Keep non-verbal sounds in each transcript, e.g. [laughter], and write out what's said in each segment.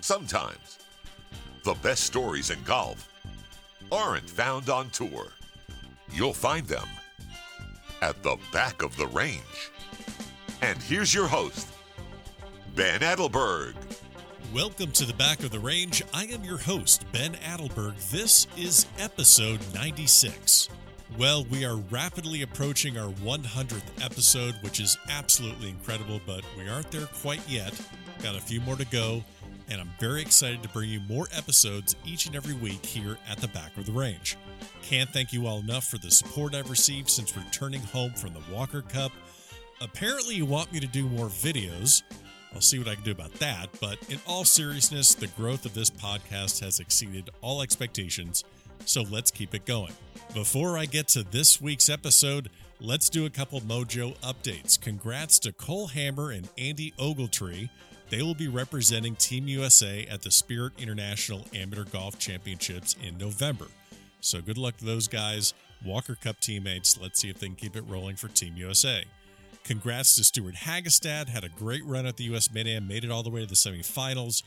Sometimes the best stories in golf aren't found on tour. You'll find them at the back of the range. And here's your host, Ben Adelberg. Welcome to the back of the range. I am your host, Ben Adelberg. This is episode 96. Well, we are rapidly approaching our 100th episode, which is absolutely incredible, but we aren't there quite yet. Got a few more to go, and I'm very excited to bring you more episodes each and every week here at the back of the range. Can't thank you all enough for the support I've received since returning home from the Walker Cup. Apparently, you want me to do more videos. I'll see what I can do about that. But in all seriousness, the growth of this podcast has exceeded all expectations, so let's keep it going. Before I get to this week's episode, let's do a couple Mojo updates. Congrats to Cole Hammer and Andy Ogletree. They will be representing Team USA at the Spirit International Amateur Golf Championships in November. So good luck to those guys, Walker Cup teammates. Let's see if they can keep it rolling for Team USA. Congrats to Stewart Hagestad. Had a great run at the U.S. Mid Am, made it all the way to the semifinals.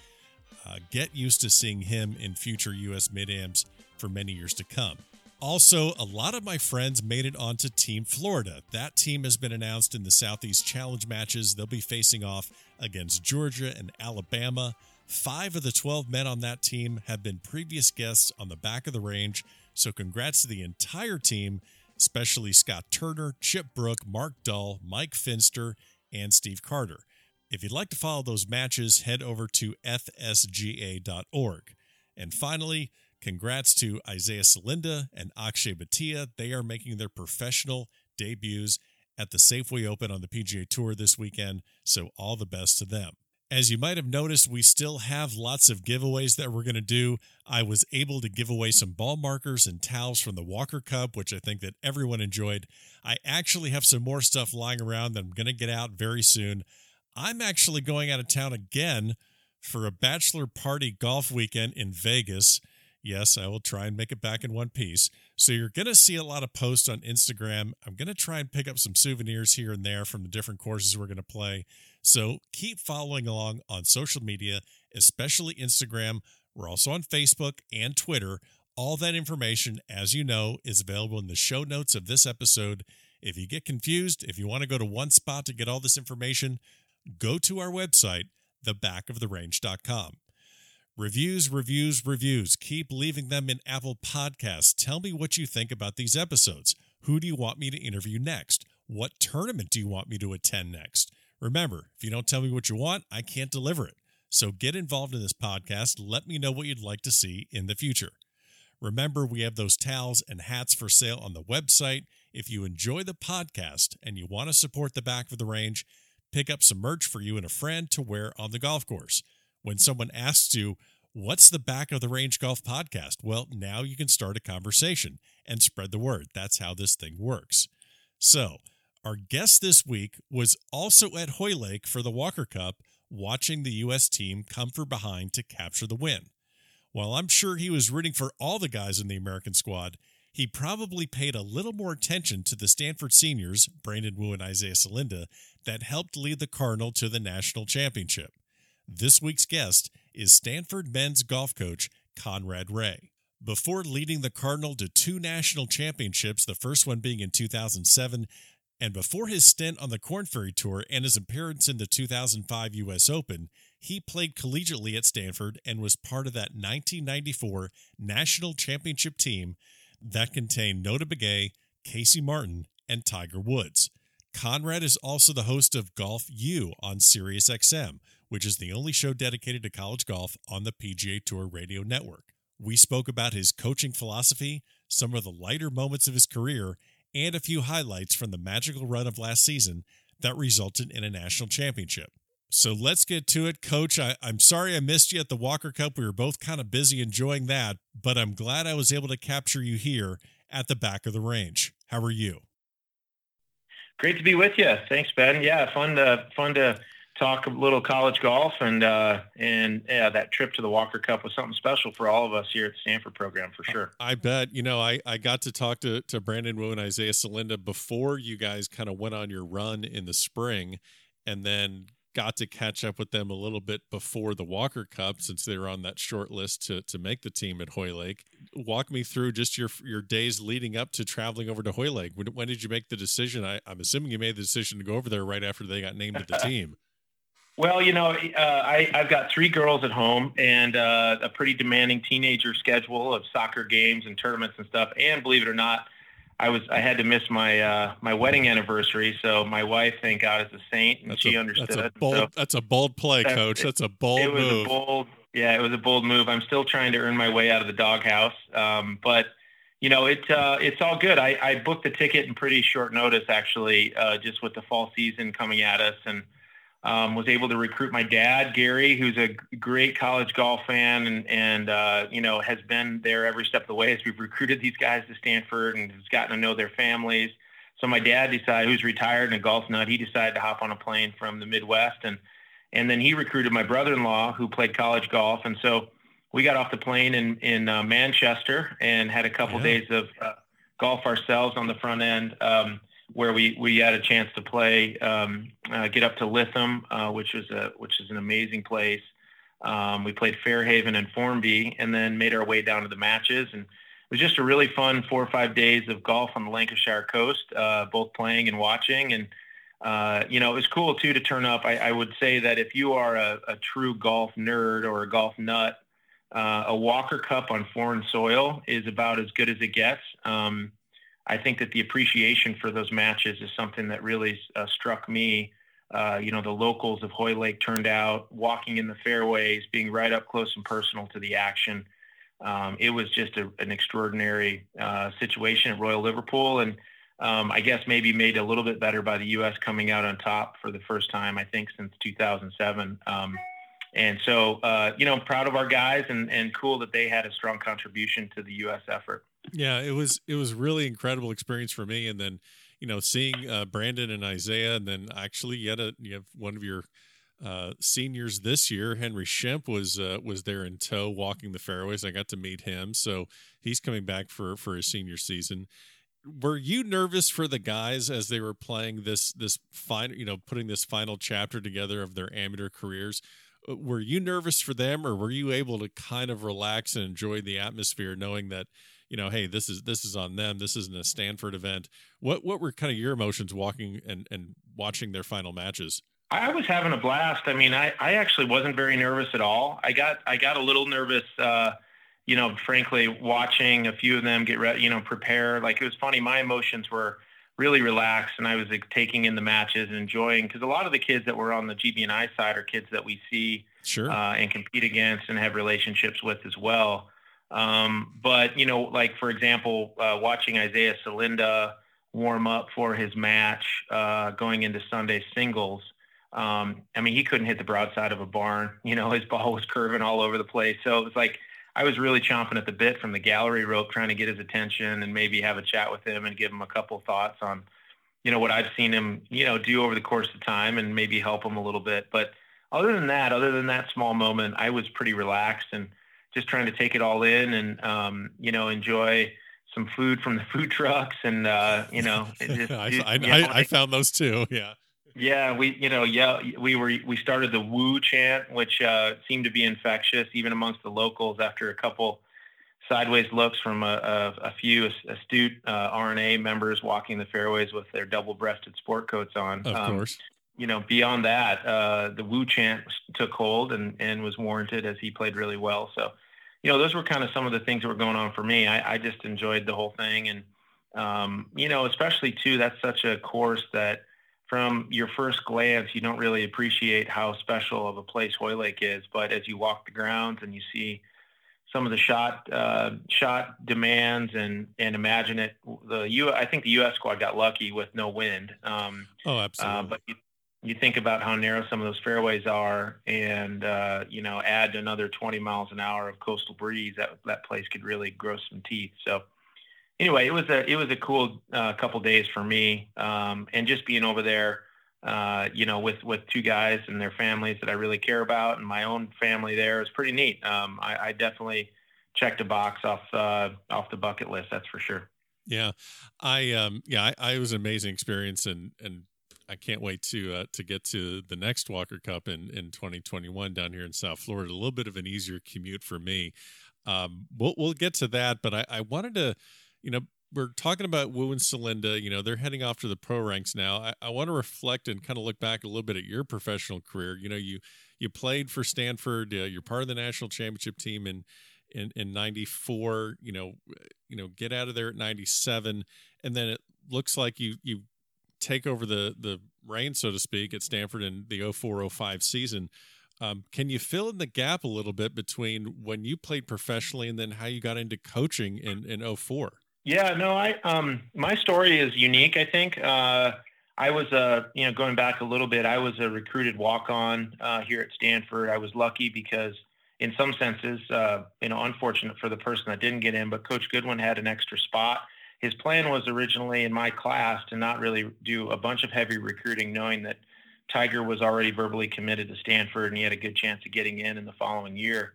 Uh, get used to seeing him in future U.S. Mid Ams for many years to come. Also, a lot of my friends made it onto Team Florida. That team has been announced in the Southeast Challenge matches. They'll be facing off against Georgia and Alabama. Five of the 12 men on that team have been previous guests on the back of the range. So, congrats to the entire team especially Scott Turner, Chip Brook, Mark Dull, Mike Finster, and Steve Carter. If you'd like to follow those matches, head over to fsga.org. And finally, congrats to Isaiah Salinda and Akshay Bhatia. They are making their professional debuts at the Safeway Open on the PGA Tour this weekend, so all the best to them. As you might have noticed, we still have lots of giveaways that we're going to do. I was able to give away some ball markers and towels from the Walker Cup, which I think that everyone enjoyed. I actually have some more stuff lying around that I'm going to get out very soon. I'm actually going out of town again for a bachelor party golf weekend in Vegas. Yes, I will try and make it back in one piece. So you're going to see a lot of posts on Instagram. I'm going to try and pick up some souvenirs here and there from the different courses we're going to play. So keep following along on social media, especially Instagram. We're also on Facebook and Twitter. All that information, as you know, is available in the show notes of this episode. If you get confused, if you want to go to one spot to get all this information, go to our website, thebackoftherange.com. Reviews, reviews, reviews. Keep leaving them in Apple Podcasts. Tell me what you think about these episodes. Who do you want me to interview next? What tournament do you want me to attend next? Remember, if you don't tell me what you want, I can't deliver it. So get involved in this podcast. Let me know what you'd like to see in the future. Remember, we have those towels and hats for sale on the website. If you enjoy the podcast and you want to support the back of the range, pick up some merch for you and a friend to wear on the golf course. When someone asks you, What's the back of the range golf podcast? Well, now you can start a conversation and spread the word. That's how this thing works. So, our guest this week was also at Hoylake for the Walker Cup, watching the U.S. team come from behind to capture the win. While I'm sure he was rooting for all the guys in the American squad, he probably paid a little more attention to the Stanford seniors, Brandon Wu and Isaiah Salinda, that helped lead the Cardinal to the national championship. This week's guest is Stanford men's golf coach Conrad Ray. Before leading the Cardinal to two national championships, the first one being in 2007, and before his stint on the Korn Ferry Tour and his appearance in the 2005 U.S. Open, he played collegiately at Stanford and was part of that 1994 national championship team that contained Notah Begay, Casey Martin, and Tiger Woods. Conrad is also the host of Golf U on SiriusXM, which is the only show dedicated to college golf on the PGA Tour radio network. We spoke about his coaching philosophy, some of the lighter moments of his career, and a few highlights from the magical run of last season that resulted in a national championship. So let's get to it, Coach. I, am sorry I missed you at the Walker Cup. We were both kind of busy enjoying that, but I'm glad I was able to capture you here at the back of the range. How are you? Great to be with you. Thanks, Ben. Yeah, fun to fun to talk a little college golf and uh, and yeah, that trip to the Walker Cup was something special for all of us here at the Stanford program for sure. I bet. You know, I, I got to talk to, to Brandon Wu and Isaiah Salinda before you guys kind of went on your run in the spring and then got to catch up with them a little bit before the Walker Cup since they were on that short list to to make the team at Hoylake. Walk me through just your your days leading up to traveling over to Hoylake. When, when did you make the decision? I, I'm assuming you made the decision to go over there right after they got named to the [laughs] team. Well, you know, uh, I, I've got three girls at home and uh, a pretty demanding teenager schedule of soccer games and tournaments and stuff. And believe it or not, I was I had to miss my uh, my wedding anniversary. So my wife, thank God, is a saint, and that's she a, understood. That's a bold, so, that's a bold play, coach. That's a bold it was move. A bold, yeah, it was a bold move. I'm still trying to earn my way out of the doghouse, um, but you know, it uh, it's all good. I, I booked the ticket in pretty short notice, actually, uh, just with the fall season coming at us, and um, was able to recruit my dad, Gary, who's a great college golf fan and, and uh, you know, has been there every step of the way as we've recruited these guys to Stanford and has gotten to know their families. So my dad decided, who's retired and a golf nut, he decided to hop on a plane from the Midwest and and then he recruited my brother-in-law who played college golf. And so we got off the plane in in uh, Manchester and had a couple yeah. days of uh, golf ourselves on the front end. Um, where we we had a chance to play, um, uh, get up to Lytham, uh, which was a which is an amazing place. Um, we played Fairhaven and Formby, and then made our way down to the matches. And it was just a really fun four or five days of golf on the Lancashire coast, uh, both playing and watching. And uh, you know, it was cool too to turn up. I, I would say that if you are a, a, true golf nerd or a golf nut, uh, a Walker Cup on foreign soil is about as good as it gets. Um, I think that the appreciation for those matches is something that really uh, struck me. Uh, you know, the locals of Hoylake turned out, walking in the fairways, being right up close and personal to the action. Um, it was just a, an extraordinary uh, situation at Royal Liverpool, and um, I guess maybe made a little bit better by the U.S. coming out on top for the first time, I think, since 2007. Um, and so, uh, you know, I'm proud of our guys, and and cool that they had a strong contribution to the U.S. effort. Yeah, it was it was really incredible experience for me, and then you know seeing uh, Brandon and Isaiah, and then actually yet a you have one of your uh, seniors this year, Henry Shimp was uh, was there in tow walking the fairways. I got to meet him, so he's coming back for for his senior season. Were you nervous for the guys as they were playing this this final, you know, putting this final chapter together of their amateur careers? Uh, were you nervous for them, or were you able to kind of relax and enjoy the atmosphere, knowing that you know, hey, this is this is on them. This isn't a Stanford event. What what were kind of your emotions walking and and watching their final matches? I was having a blast. I mean, I, I actually wasn't very nervous at all. I got I got a little nervous, uh, you know, frankly, watching a few of them get ready, you know, prepare. Like it was funny. My emotions were really relaxed, and I was like, taking in the matches and enjoying because a lot of the kids that were on the GBNI side are kids that we see sure. uh, and compete against and have relationships with as well. Um, but you know, like for example, uh, watching Isaiah Salinda warm up for his match uh, going into Sunday singles. Um, I mean, he couldn't hit the broadside of a barn. [laughs] You know, his ball was curving all over the place. So it was like I was really chomping at the bit from the gallery rope, trying to get his attention and maybe have a chat with him and give him a couple thoughts on, you know, what I've seen him, you know, do over the course of time and maybe help him a little bit. But other than that, other than that small moment, I was pretty relaxed and just trying to take it all in and um, you know enjoy some food from the [laughs] food trucks and uh, you know, just, [laughs] I, I, I, I, found those too. [laughs] Yeah. Yeah, we you know yeah we were we started the woo chant, which uh, seemed to be infectious even amongst the locals after a couple sideways looks from a, a, a few astute uh, R&A members walking the fairways with their double-breasted sport coats on. Of um, course you know, beyond that, uh, the Woo chant took hold and, and was warranted as he played really well. So, you know, those were kind of some of the things that were going on for me. I, I just enjoyed the whole thing. And, um, you know, especially too, that's such a course that from your first glance, you don't really appreciate how special of a place Hoylake is. But as you walk the grounds and you see some of the shot uh, shot demands and and imagine it, the U I think the U.S. squad got lucky with no wind. Um, oh, absolutely. Uh, but you, you think about how narrow some of those fairways are and uh, you know add another 20 miles an hour of coastal breeze that that place could really grow some teeth so anyway it was a it was a cool uh, couple days for me um, and just being over there uh, you know, with with two guys and their families that I really care about, and my own family there is pretty neat. Um, I, I, definitely checked a box off uh, off the bucket list. That's for sure. Yeah, I um, yeah, I, I was an amazing experience, and and I can't wait to uh, to get to the next Walker Cup in in 2021 down here in South Florida. A little bit of an easier commute for me. Um, we'll we'll get to that, but I, I wanted to, you know, we're talking about Wu and Salinda. You know, they're heading off to the pro ranks now. I, I want to reflect and kind of look back a little bit at your professional career. You know, you you played for Stanford. Uh, you're part of the national championship team in in in '94. You know, you know, get out of there at '97, and then it looks like you you take over the the reign, so to speak, at Stanford in the 0405 season. Um, can you fill in the gap a little bit between when you played professionally and then how you got into coaching in, in 04? Yeah, no, I um my story is unique, I think. Uh I was a, you know, going back a little bit, I was a recruited walk-on uh, here at Stanford. I was lucky because in some senses, uh, you know, unfortunate for the person that didn't get in, but Coach Goodwin had an extra spot his plan was originally in my class to not really do a bunch of heavy recruiting, knowing that Tiger was already verbally committed to Stanford and he had a good chance of getting in in the following year.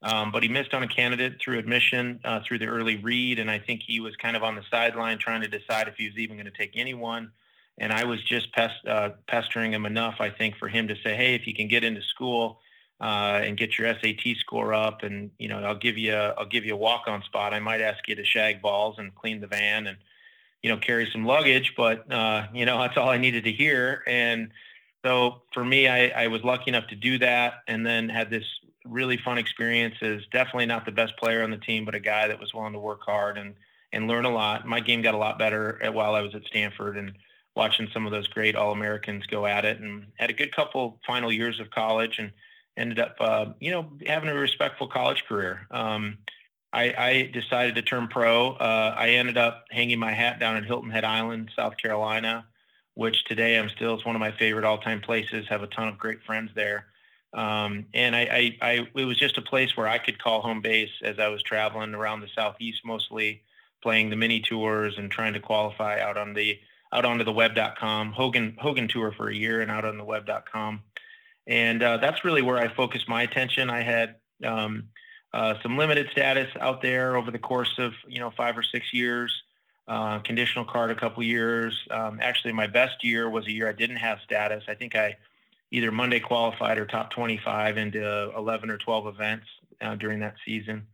Um, but he missed on a candidate through admission uh, through the early read, and I think he was kind of on the sideline trying to decide if he was even going to take anyone. And I was just pest, uh, pestering him enough, I think, for him to say, "Hey, if you can get into school, uh, and get your SAT score up, and you know I'll give you a, I'll give you a walk on spot. I might ask you to shag balls and clean the van and you know carry some luggage, but uh, you know [laughs] that's all I needed to hear. And so for me, I, I was lucky enough to do that, and then had this really fun experience. As definitely not the best player on the team, but a guy that was willing to work hard and and learn a lot. My game got a lot better while I was at Stanford and watching some of those great All Americans go at it, and had a good couple final years of college and ended up, uh, you know, having a respectful college career. Um, I, I, decided to turn pro. Uh, I ended up hanging my hat down in Hilton Head Island, South Carolina, which today I'm still it's one of my favorite all-time places. Have a ton of great friends there, um, and I, I, I, it was just a place where I could call home base as I was traveling around the southeast, mostly playing the mini tours and trying to qualify out on the out onto the web.com Hogan Hogan tour for a year and out on the web.com and uh, that's really where I focused my attention. I had um, uh, some limited status out there over the course of you know five or six years. Uh, conditional card a couple years. Um, actually, my best year was a year I didn't have status. I think I either Monday qualified or top 25 into 11 or 12 events uh, during that season.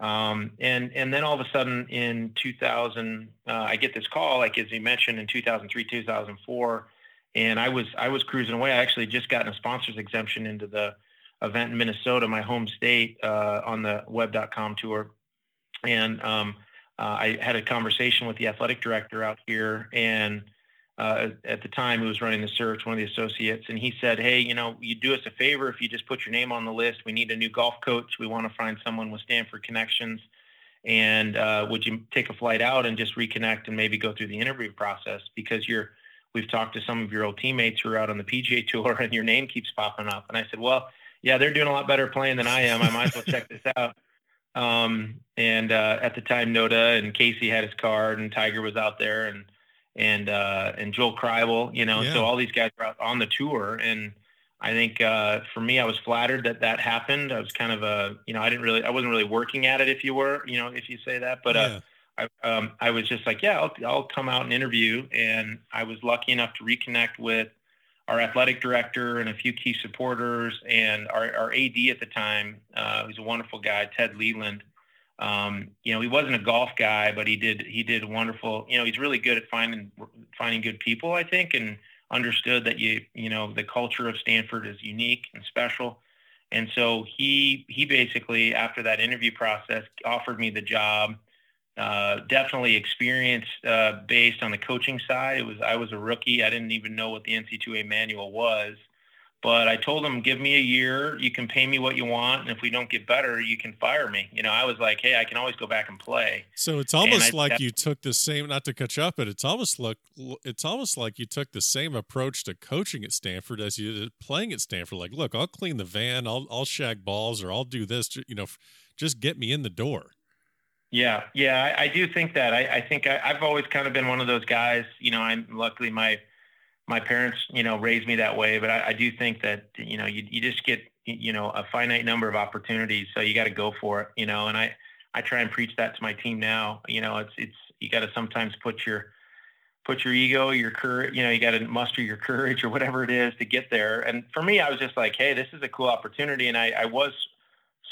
Um, and and then all of a sudden in 2000, uh, I get this call, like as you mentioned, in 2003, 2004 and I was I was cruising away. I actually just gotten a sponsors exemption into the event in Minnesota, my home state, uh, on the web.com tour, and um, uh, I had a conversation with the athletic director out here, and uh, at the time who was running the search, one of the associates, and he said, "Hey, you know, you do us a favor if you just put your name on the list. We need a new golf coach. We want to find someone with Stanford connections." And uh, would you take a flight out and just reconnect and maybe go through the interview process because you're we've talked to some of your old teammates who are out on the PGA Tour, [laughs] and your name keeps popping up. And I said, well, yeah, they're doing a lot better playing than I am. I might as well check this out. Um, and uh, at the time, Notah and Casey had his card, and Tiger was out there, and and uh, and Joel Kribel, you know. Yeah. So all these guys were out on the tour, and I think uh, for me, I was flattered that that happened. I was kind of a, you know, I didn't really, I wasn't really working at it, if you were, you know, if you say that, but. Uh, yeah. I, um, I was just like, yeah, I'll, I'll come out and interview. And I was lucky enough to reconnect with our athletic director and a few key supporters and our, our AD at the time. Uh, he's a wonderful guy, Ted Leland. Um, you know, he wasn't a golf guy, but he did he did wonderful. You know, he's really good at finding finding good people, I think, and understood that you you know the culture of Stanford is unique and special. And so he he basically after that interview process offered me the job uh, definitely experience uh, based on the coaching side. It was I was a rookie. I didn't even know what the NC2A manual was, but I told them, give me a year. You can pay me what you want, and if we don't get better, you can fire me. You know, I was like, hey, I can always go back and play. So it's almost I, like that, you took the same. Not to catch up, but it's almost like it's almost like you took the same approach to coaching at Stanford as you did playing at Stanford. Like, look, I'll clean the van, I'll I'll shag balls, or I'll do this. You know, just get me in the door. Yeah, yeah, I, I do think that. I, I think I, have always kind of been one of those guys. You know, I'm luckily my my parents, you know, raised me that way, but I, I do think that you know you you just get you know a finite number of opportunities, so you got to go for it, you know. And I I try and preach that to my team now. You know, it's it's you got to sometimes put your put your ego, your courage, you know, you got to muster your courage or whatever it is to get there. And for me, I was just like, hey, this is a cool opportunity, and I, I was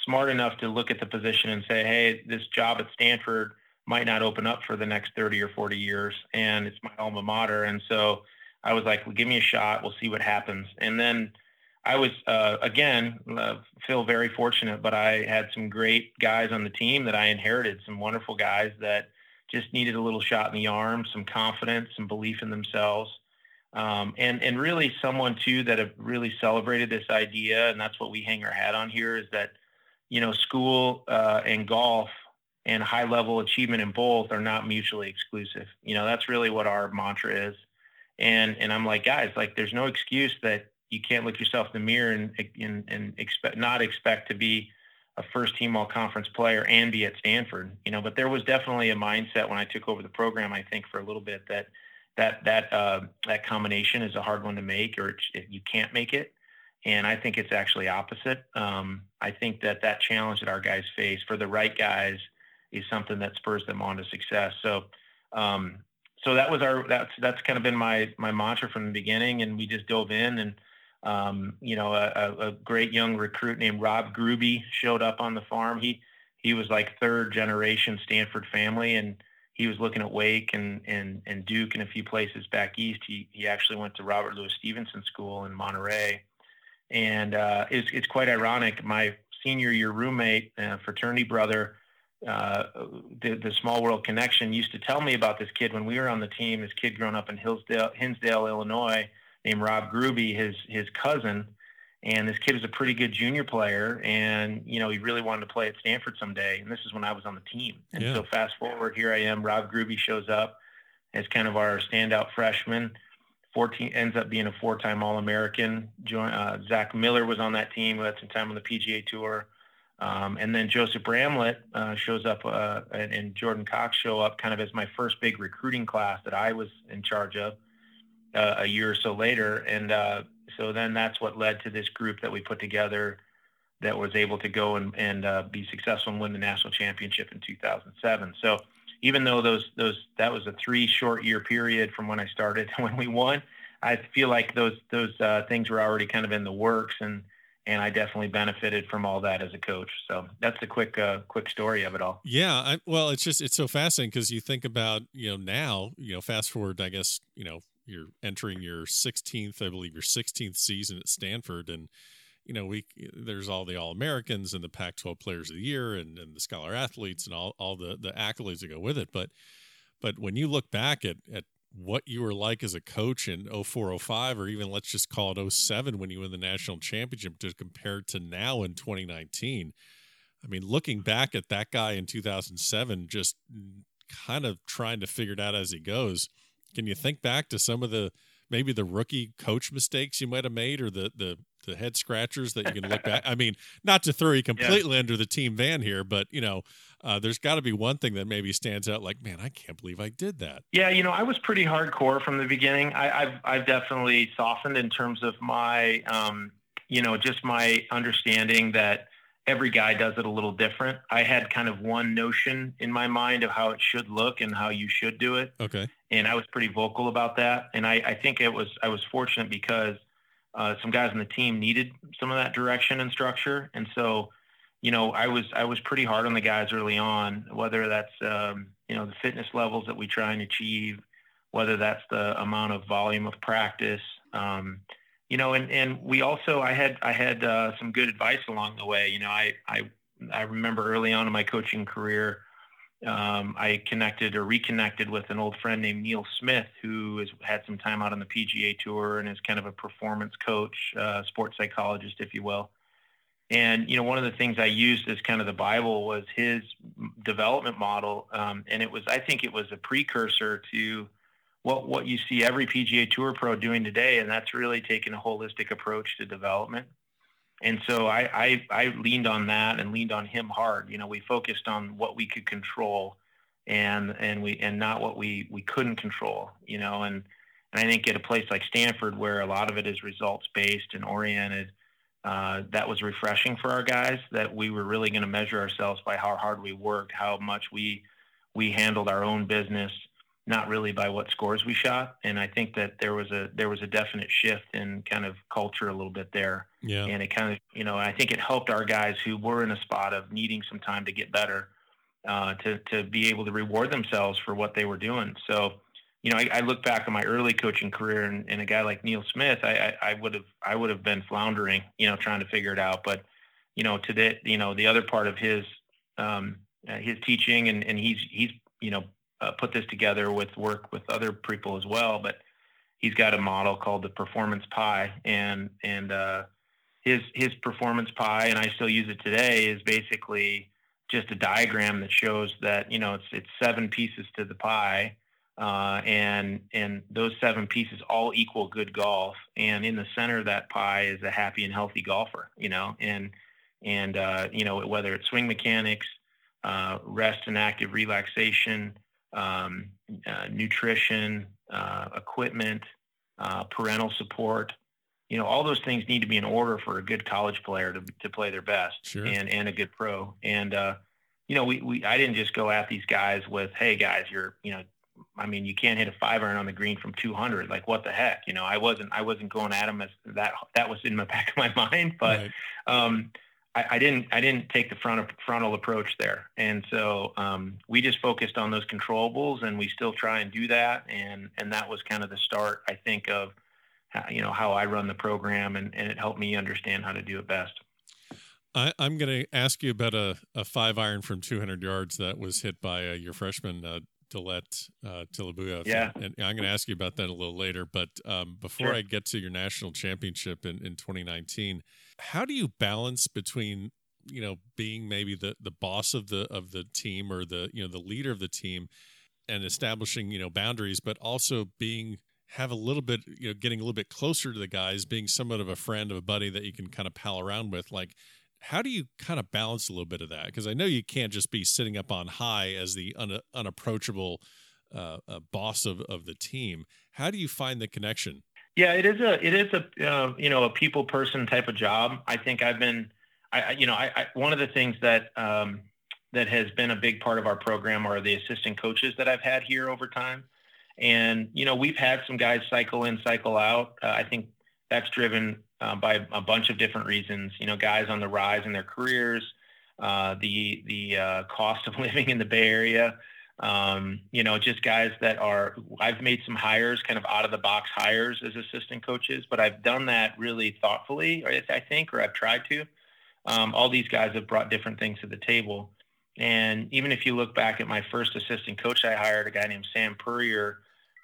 smart enough to look at the position and say, hey, this job at Stanford might not open up for the next 30 or 40 years, and it's my alma mater, and so I was like, well, give me a shot. We'll see what happens. And then I was, uh, again, uh, feel very fortunate, but I had some great guys on the team that I inherited, some wonderful guys that just needed a little shot in the arm, some confidence, some belief in themselves. Um, and, and really someone too that have really celebrated this idea. And that's what we hang our hat on here is that, you know, school uh, and golf and high level achievement in both are not mutually exclusive. You know, that's really what our mantra is. And and I'm like, guys, like there's no excuse that you can't look yourself in the mirror and and, and expect not expect to be a first team all conference player and be at Stanford. You know, but there was definitely a mindset when I took over the program, I think, for a little bit that that that uh, that combination is a hard one to make or you can't make it. And I think it's actually opposite. Um, I think that that challenge that our guys face for the right guys is something that spurs them on to success. So um, so that was our that's that's kind of been my my mantra from the beginning, and we just dove in and. Um, you know, a, a, great young recruit named Rob Grube showed up on the farm. He he was like third generation Stanford family, and he was looking at Wake and and and Duke and a few places back east. He he actually went to Robert Louis Stevenson School in Monterey, and uh, it's it's quite ironic. My senior year roommate, uh, fraternity brother, uh, the, the small world connection used to tell me about this kid when we were on the team. This kid growing up in Hillsdale, Hinsdale, Illinois, named Rob Grube, his his cousin, and this kid was a pretty good junior player, and you know he really wanted to play at Stanford someday. And this is when I was on the team. And yeah. so fast forward, here I am. Rob Grube shows up as kind of our standout freshman. 14 ends up being a four-time All-American. Uh, Zach Miller was on that team had some time on the PGA Tour. Um, and then Joseph Bramlett uh, shows up, uh, and, and, Jordan Cox show up kind of as my first big recruiting class that I was in charge of uh, a year or so later. And uh, so then that's what led to this group that we put together that was able to go and, and uh, be successful and win the national championship in 2007. So even though those those that was a three short year period from when I started to [laughs] when we won, I feel like those those uh, things were already kind of in the works and and I definitely benefited from all that as a coach. So that's the quick, uh, quick story of it all. Yeah, I, well, it's just it's so fascinating because you think about you know now you know fast forward, I guess you know you're entering your 16th, I believe your 16th season at Stanford, and you know we there's all the All Americans and the Pac-12 Players of the Year and, and the Scholar Athletes and all all the the accolades that go with it, but but when you look back at at what you were like as a coach in 0405 or even let's just call it 07 when you win the national championship to compare to now in 2019 i mean looking back at that guy in 2007 just mm, kind of trying to figure it out as he goes can you think back to some of the maybe the rookie coach mistakes you might have made or the the the head scratchers that you can look back. [laughs] I mean not to throw you completely yeah. under the team van here but you know uh, there's got to be one thing that maybe stands out like man i can't believe i did that. Yeah you know i was pretty hardcore from the beginning. I, have I've definitely softened in terms of my um, you know just my understanding that every guy does it a little different. I had kind of one notion in my mind of how it should look and how you should do it. Okay. And i was pretty vocal about that. And i, I think it was i was fortunate because uh, some guys on the team needed some of that direction and structure. And so you know, I was I was pretty hard on the guys early on, whether that's um, you know the fitness levels that we try and achieve, whether that's the amount of volume of practice, um, you know, and and we also I had I had uh, some good advice along the way. You know, I I I remember early on in my coaching career, um, I connected or reconnected with an old friend named Neil Smith, who has had some time out on the PGA Tour and is kind of a performance coach, uh, sports psychologist, if you will. And you know, one of the things I used as kind of the Bible was his development model, um, and it was I think it was a precursor to what what you see every PGA Tour pro doing today, and that's really taking a holistic approach to development. And so I, I, I leaned on that and leaned on him hard. You know, we focused on what we could control, and and we and not what we we couldn't control. You know, and And I think at a place like Stanford, where a lot of it is results based and oriented, uh, that was refreshing for our guys. That we were really going to measure ourselves by how hard we worked, how much we we handled our own business, not really by what scores we shot. And I think that there was a there was a definite shift in kind of culture a little bit there. Yeah. And it kind of you know I think it helped our guys who were in a spot of needing some time to get better, uh, to to be able to reward themselves for what they were doing. So you know, I, I, look back on my early coaching career and, and a guy like Neil Smith, I, I, would have, I would have been floundering, you know, trying to figure it out. But, you know, to the, you know, the other part of his, um, uh, his teaching and, and he's, he's, you know, uh, put this together with work with other people as well. But he's got a model called the performance pie and, and, uh, his, his performance pie, and I still use it today is basically just a diagram that shows that, you know, it's, it's seven pieces to the pie uh, and and those seven pieces all equal good golf. And in the center of that pie is a happy and healthy golfer, you know, and and uh, you know whether it's swing mechanics, uh, rest and active relaxation, um, uh, nutrition, uh, equipment, uh, parental support. You know, all those things need to be in order for a good college player to, to play their best sure. and, and a good pro. And, you know, we, we, I didn't just go at these guys with, Hey guys, you're, you know, I mean, you can't hit a five iron on the green from 200. Like, what the heck? You know, I wasn't, I wasn't going at him as that. That was in the [laughs] back of my mind, but right. um, I, I, didn't, I didn't take the front frontal approach there. And so um, we just focused on those controllables, and we still try and do that. And and that was kind of the start, I think, of how, you know how I run the program, and, and it helped me understand how to do it best. I, am going to ask you about a, a five iron from 200 yards that was hit by uh, your freshman uh, Daulet uh, Tuleubayev. Yeah. And I'm going to ask you about that a little later. But um, before sure. I get to your national championship in, in 2019, how do you balance between you know being maybe the the boss of the of the team or the you know the leader of the team and establishing you know boundaries but also being have a little bit you know getting a little bit closer to the guys being somewhat of a friend of a buddy that you can kind of pal around with like how do you kind of balance a little bit of that? Because I know you can't just be sitting up on high as the un- unapproachable uh, uh, boss of, of the team. How do you find the connection? Yeah, it is a it is a uh, you know a people person type of job. I think I've been, I you know I, I one of the things that um, that has been a big part of our program are the assistant coaches that I've had here over time, and you know we've had some guys cycle in, cycle out. Uh, I think that's driven uh, by a bunch of different reasons. You know, guys on the rise in their careers, uh, the the uh, cost of [laughs] living in the Bay Area. Um, you know, just guys that are. I've made some hires, kind of out of the box hires as assistant coaches, but I've done that really thoughtfully. I think, or I've tried to. Um, all these guys have brought different things to the table. And even if you look back at my first assistant coach, I hired a guy named Sam Puryear,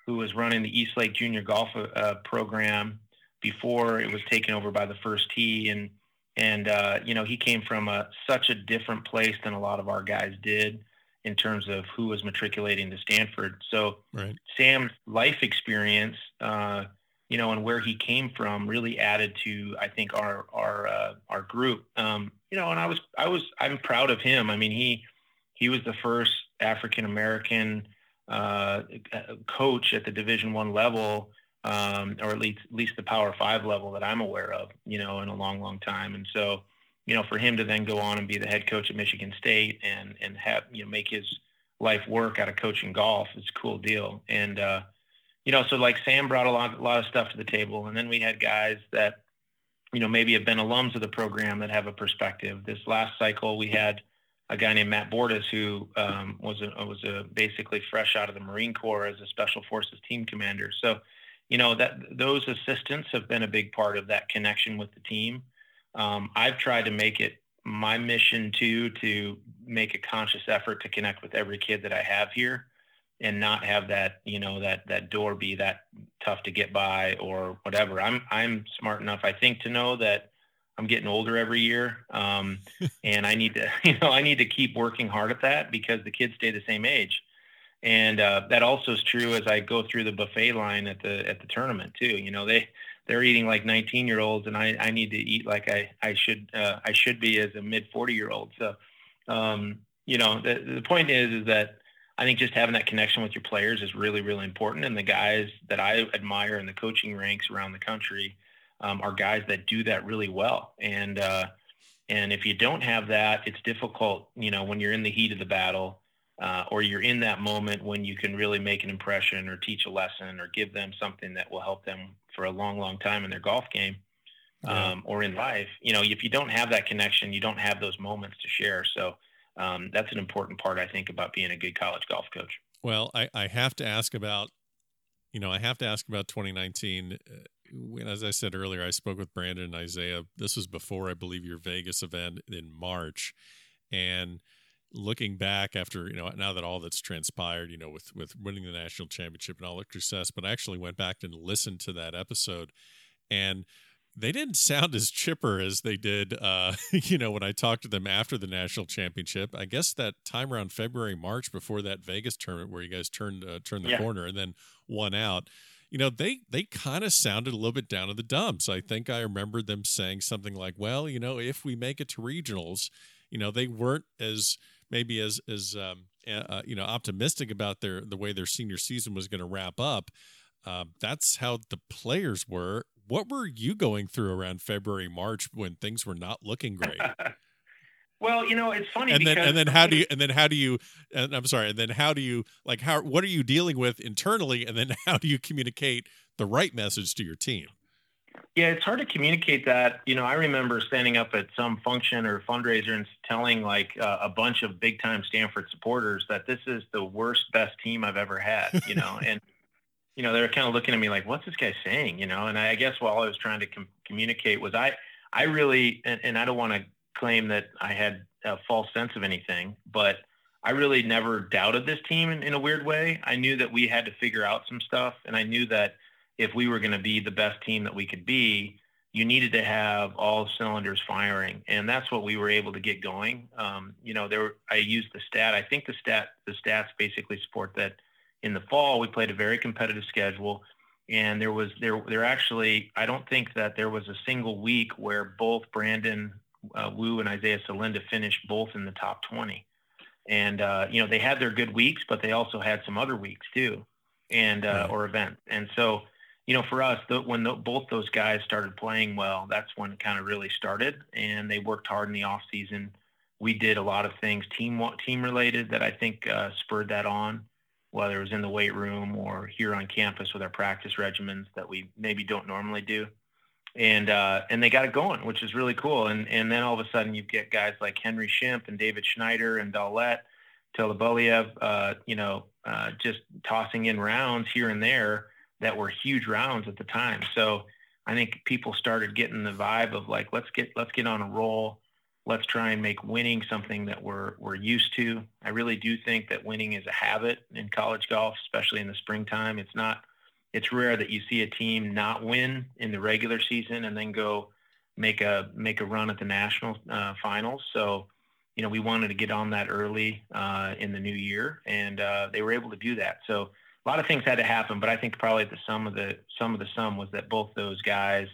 who was running the East Lake Junior Golf uh, program before it was taken over by the first tee and and uh, you know he came from a such a different place than a lot of our guys did in terms of who was matriculating to Stanford. So right. Sam's life experience, uh, you know, and where he came from really added to I think our our uh, our group. Um, you know, and I was I was I'm proud of him. I mean he he was the first African American uh, coach at the Division One level um, or at least at least the Power Five level that I'm aware of, you know, in a long, long time. And so, you know, for him to then go on and be the head coach at Michigan State and and have you know make his life work out of coaching golf is a cool deal. And uh, you know, so like Sam brought a lot a lot of stuff to the table, and then we had guys that you know maybe have been alums of the program that have a perspective. This last cycle, we had a guy named Matt Bordas who um, was a, was a basically fresh out of the Marine Corps as a Special Forces team commander. So you know that those assistants have been a big part of that connection with the team. Um, I've tried to make it my mission too to make a conscious effort to connect with every kid that I have here and not have that you know that that door be that tough to get by or whatever. I'm I'm smart enough I think to know that I'm getting older every year, um, [laughs] and I need to [laughs] you know I need to keep working hard at that because the kids stay the same age and uh, that also is true as I go through the buffet line at the at the tournament too. You know, they they're eating like 19 year olds, and I, I need to eat like I I should uh, I should be as a mid 40 year old. So, um, you know, the the point is is that I think just having that connection with your players is really, really important. And the guys that I admire in the coaching ranks around the country um, are guys that do that really well. And uh, and if you don't have that, it's difficult. You know, when you're in the heat of the battle, uh, or you're in that moment when you can really make an impression, or teach a lesson, or give them something that will help them for a long, long time in their golf game. Um, or in life, you know, if you don't have that connection, you don't have those moments to share. So um, that's an important part, I think, about being a good college golf coach. Well, I, I have to ask about, you know, I have to ask about 2019. Uh, when, as I said earlier, I spoke with Brandon and Isaiah. This was before, I believe, your Vegas event in March, and looking back after you know now that all that's transpired, you know, with with winning the national championship and all that success, but I actually went back and listened to that episode, and they didn't sound as chipper as they did, uh, [laughs] you know, when I talked to them after the national championship. I guess that time around February, March, before that Vegas tournament where you guys turned uh, turned the yeah. corner and then won out. You know, they they kind of sounded a little bit down in the dumps. I think I remembered them saying something like, "Well, you know, if we make it to regionals, you know, they weren't as maybe as as um, uh, you know optimistic about their the way their senior season was going to wrap up." Uh, that's how the players were what were you going through around February, March when things were not looking great? [laughs] well, you know, it's funny. And then, and then how do you, and then how do you, and I'm sorry, and then how do you, like, how, what are you dealing with internally? And then [laughs] how do you communicate the right message to your team? Yeah, it's hard to communicate that. You know, I remember standing up at some function or fundraiser and telling like uh, a bunch of big time Stanford supporters that this is the worst, best team I've ever had, you know, [laughs] and you know, they're kind of looking at me like, what's this guy saying? You know, and I, guess what I was trying to com- communicate was I, I really, and, and I don't want to claim that I had a false sense of anything, but I really never doubted this team in, in a weird way. I knew that we had to figure out some stuff, and I knew that if we were going to be the best team that we could be, you needed to have all cylinders firing, and that's what we were able to get going. Um, you know, there I used the stat. I think the stat the stats basically support that in the fall, we played a very competitive schedule, and there was there there actually I don't think that there was a single week where both Brandon uh, Wu and Isaiah Salinda finished both in the top 20. And uh, you know they had their good weeks, but they also had some other weeks too, and uh, or events. And so you know for us, the, when the, both those guys started playing well, that's when it kind of really started. And they worked hard in the off season. We did a lot of things team team related that I think uh, spurred that on whether it was in the weight room or here on campus with our practice regimens that we maybe don't normally do. And uh, and they got it going, which is really cool. And and then all of a sudden you get guys like Henry Shimp and David Schneider and Daulet, Tuleubayev, uh, you know, uh, just tossing in rounds here and there that were huge rounds at the time. So I think people started getting the vibe of like, let's get let's get on a roll let's try and make winning something that we're we're used to. I really do think that winning is a habit in college golf, especially in the springtime. It's not it's rare that you see a team not win in the regular season and then go make a make a run at the national uh, finals. So, you know, we wanted to get on that early uh, in the new year, and uh, they were able to do that. So, a lot of things had to happen, but I think probably the sum of the sum of the sum was that both those guys,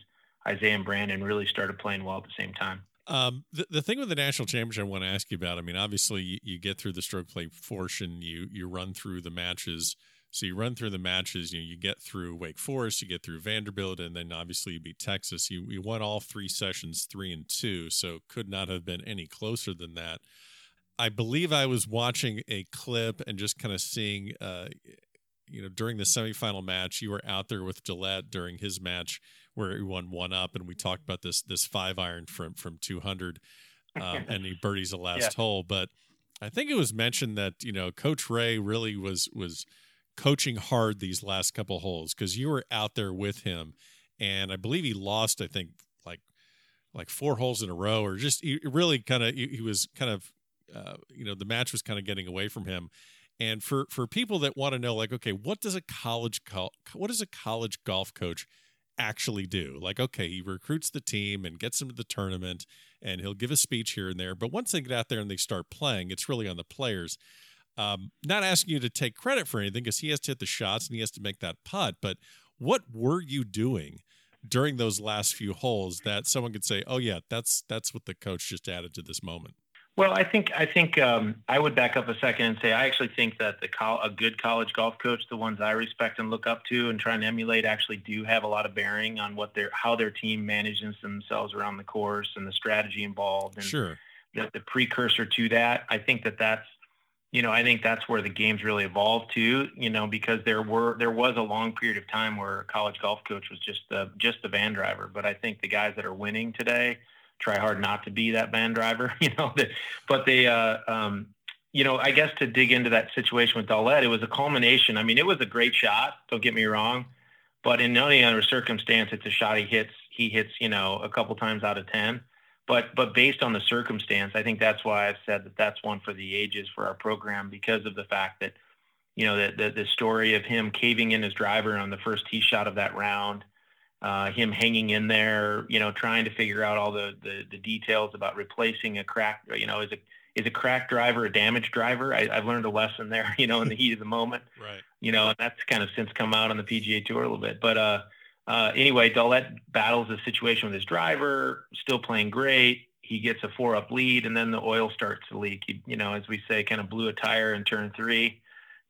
Isaiah and Brandon, really started playing well at the same time. Um, the, the thing with the national championship I want to ask you about, I mean, obviously you, you, get through the stroke play portion, you you run through the matches. So you run through the matches, you you get through Wake Forest, you get through Vanderbilt, and then obviously you beat Texas. You you won all three sessions, three and two, so could not have been any closer than that. I believe I was watching a clip and just kind of seeing, uh, you know, during the semifinal match, you were out there with Daulet during his match where he won one up, and we talked about this this five iron from from 200, um, [laughs] and he birdies the last yeah. hole. But I think it was mentioned that you know Coach Ray really was was coaching hard these last couple holes because you were out there with him, and I believe he lost. I think like like four holes in a row, or just he really kind of he, he, was kind of uh, you know the match was kind of getting away from him. And for for people that want to know, like, okay, what does a college what does a college golf coach actually do. Like, okay, he recruits the team and gets them to the tournament and he'll give a speech here and there. But once they get out there and they start playing, it's really on the players. Um, not asking you to take credit for anything because he has to hit the shots and he has to make that putt. But what were you doing during those last few holes that someone could say, "Oh yeah, that's that's what the coach just added to this moment"? Well, I think I think um, I would back up a second and say I actually think that the col- a good college golf coach, the ones I respect and look up to and try and emulate, actually do have a lot of bearing on what their how their team manages themselves around the course and the strategy involved and sure. the, the precursor to that. I think that that's you know I think that's where the game's really evolved to you know because there were there was a long period of time where a college golf coach was just the just the van driver, but I think the guys that are winning today try hard not to be that van driver, [laughs] you know. but they, uh, um, you know, I guess to dig into that situation with Daulet, it was a culmination. I mean, it was a great shot. Don't get me wrong, but in any other circumstance, it's a shot he hits. He hits, you know, a couple times out of ten. But but based on the circumstance, I think that's why I've said that that's one for the ages for our program because of the fact that, you know, the the, the story of him caving in his driver on the first tee shot of that round uh, him hanging in there, you know, trying to figure out all the, the, the details about replacing a crack, you know, is a is a crack driver a damaged driver? I, have learned a lesson there, [laughs] you know, in the heat of the moment. Right. You know, and that's kind of since come out on the PGA Tour a little bit. But uh, uh, anyway, Daulet battles the situation with his driver, still playing great. He gets a four up lead, and then the oil starts to leak. He, you know, as we say, kind of blew a tire in turn three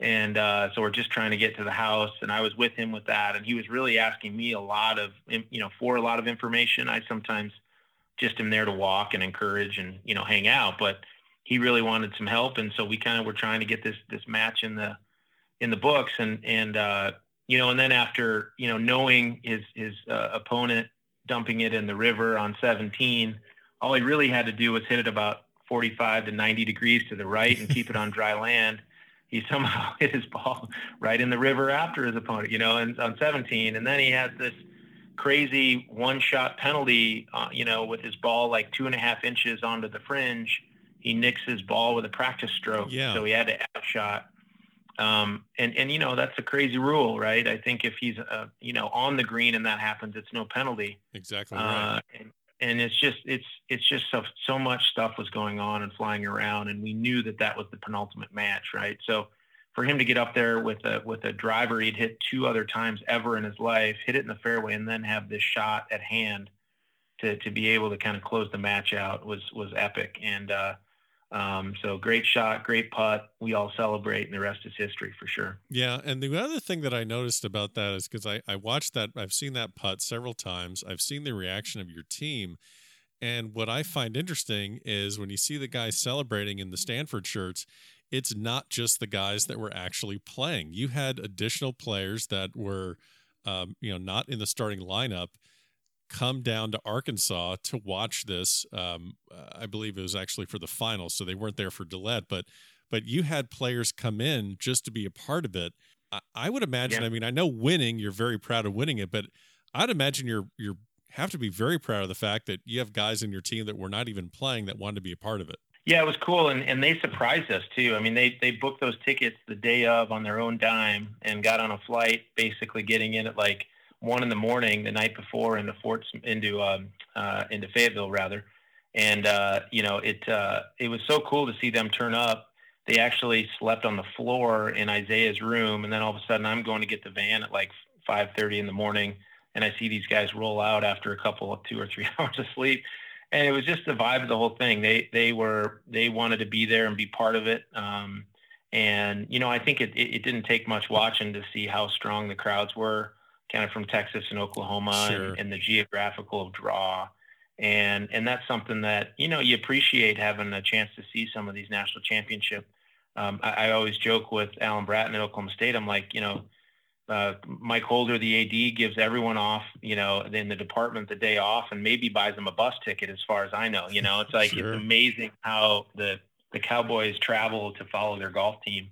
and uh, so we're just trying to get to the house and i was with him with that and he was really asking me a lot of you know for a lot of information. I sometimes just am there to walk and encourage and you know hang out but he really wanted some help and so we kind of were trying to get this this match in the in the books. And and uh, you know and then after you know knowing his his uh, opponent dumping it in the river on 17 all he really had to do was hit it about 45 to 90 degrees to the right and keep it on dry land [laughs] he somehow [laughs] hit his ball right in the river after his opponent, you know, and on 17. And then he had this crazy one shot penalty, uh, you know, with his ball like two and a half inches onto the fringe. He nicks his ball with a practice stroke. Yeah. So he had to add shot. Um, and, and, you know, that's a crazy rule, right? I think if he's, uh, you know, on the green and that happens, it's no penalty. Exactly. Right. Uh, and, and it's just it's it's just so so much stuff was going on and flying around, and we knew that that was the penultimate match, right? So for him to get up there with a with a driver he'd hit two other times ever in his life, hit it in the fairway, and then have this shot at hand to to be able to kind of close the match out was was epic. And uh, um, so great shot, great putt. We all celebrate, and the rest is history for sure. Yeah, and the other thing that I noticed about that is because I I watched that, I've seen that putt several times. I've seen the reaction of your team, and what I find interesting is when you see the guys celebrating in the Stanford shirts. It's not just the guys that were actually playing. You had additional players that were, um, you know, not in the starting lineup come down to Arkansas to watch this. Um, uh, I believe it was actually for the final, so they weren't there for Daulet, but but you had players come in just to be a part of it. I, I would imagine. Yeah. I mean, I know winning, you're very proud of winning it, but I'd imagine you're you're have to be very proud of the fact that you have guys in your team that were not even playing that wanted to be a part of it. Yeah, it was cool, and, and they surprised us too. I mean, they they booked those tickets the day of on their own dime and got on a flight, basically getting in at like one in the morning the night before into Fort into um, uh, into Fayetteville rather, and uh, you know it uh, it was so cool to see them turn up. They actually slept on the floor in Isaiah's room, and then all of a sudden I'm going to get the van at like 5:30 in the morning, and I see these guys roll out after a couple of two or three [laughs] hours of sleep, and it was just the vibe of the whole thing. They they were they wanted to be there and be part of it. Um, and you know, I think it, it, it didn't take much watching to see how strong the crowds were kind of from Texas and Oklahoma sure. and, and, the geographical draw. And and that's something that you know you appreciate having a chance to see some of these national championship. Um, I, I, always joke with Alan Bratton at Oklahoma State. I'm like, you know, uh, Mike Holder, the AD, gives everyone off, you know, in the department the day off, and maybe buys them a bus ticket. As far as I know, you know, it's like sure. it's amazing how the the Cowboys travel to follow their golf team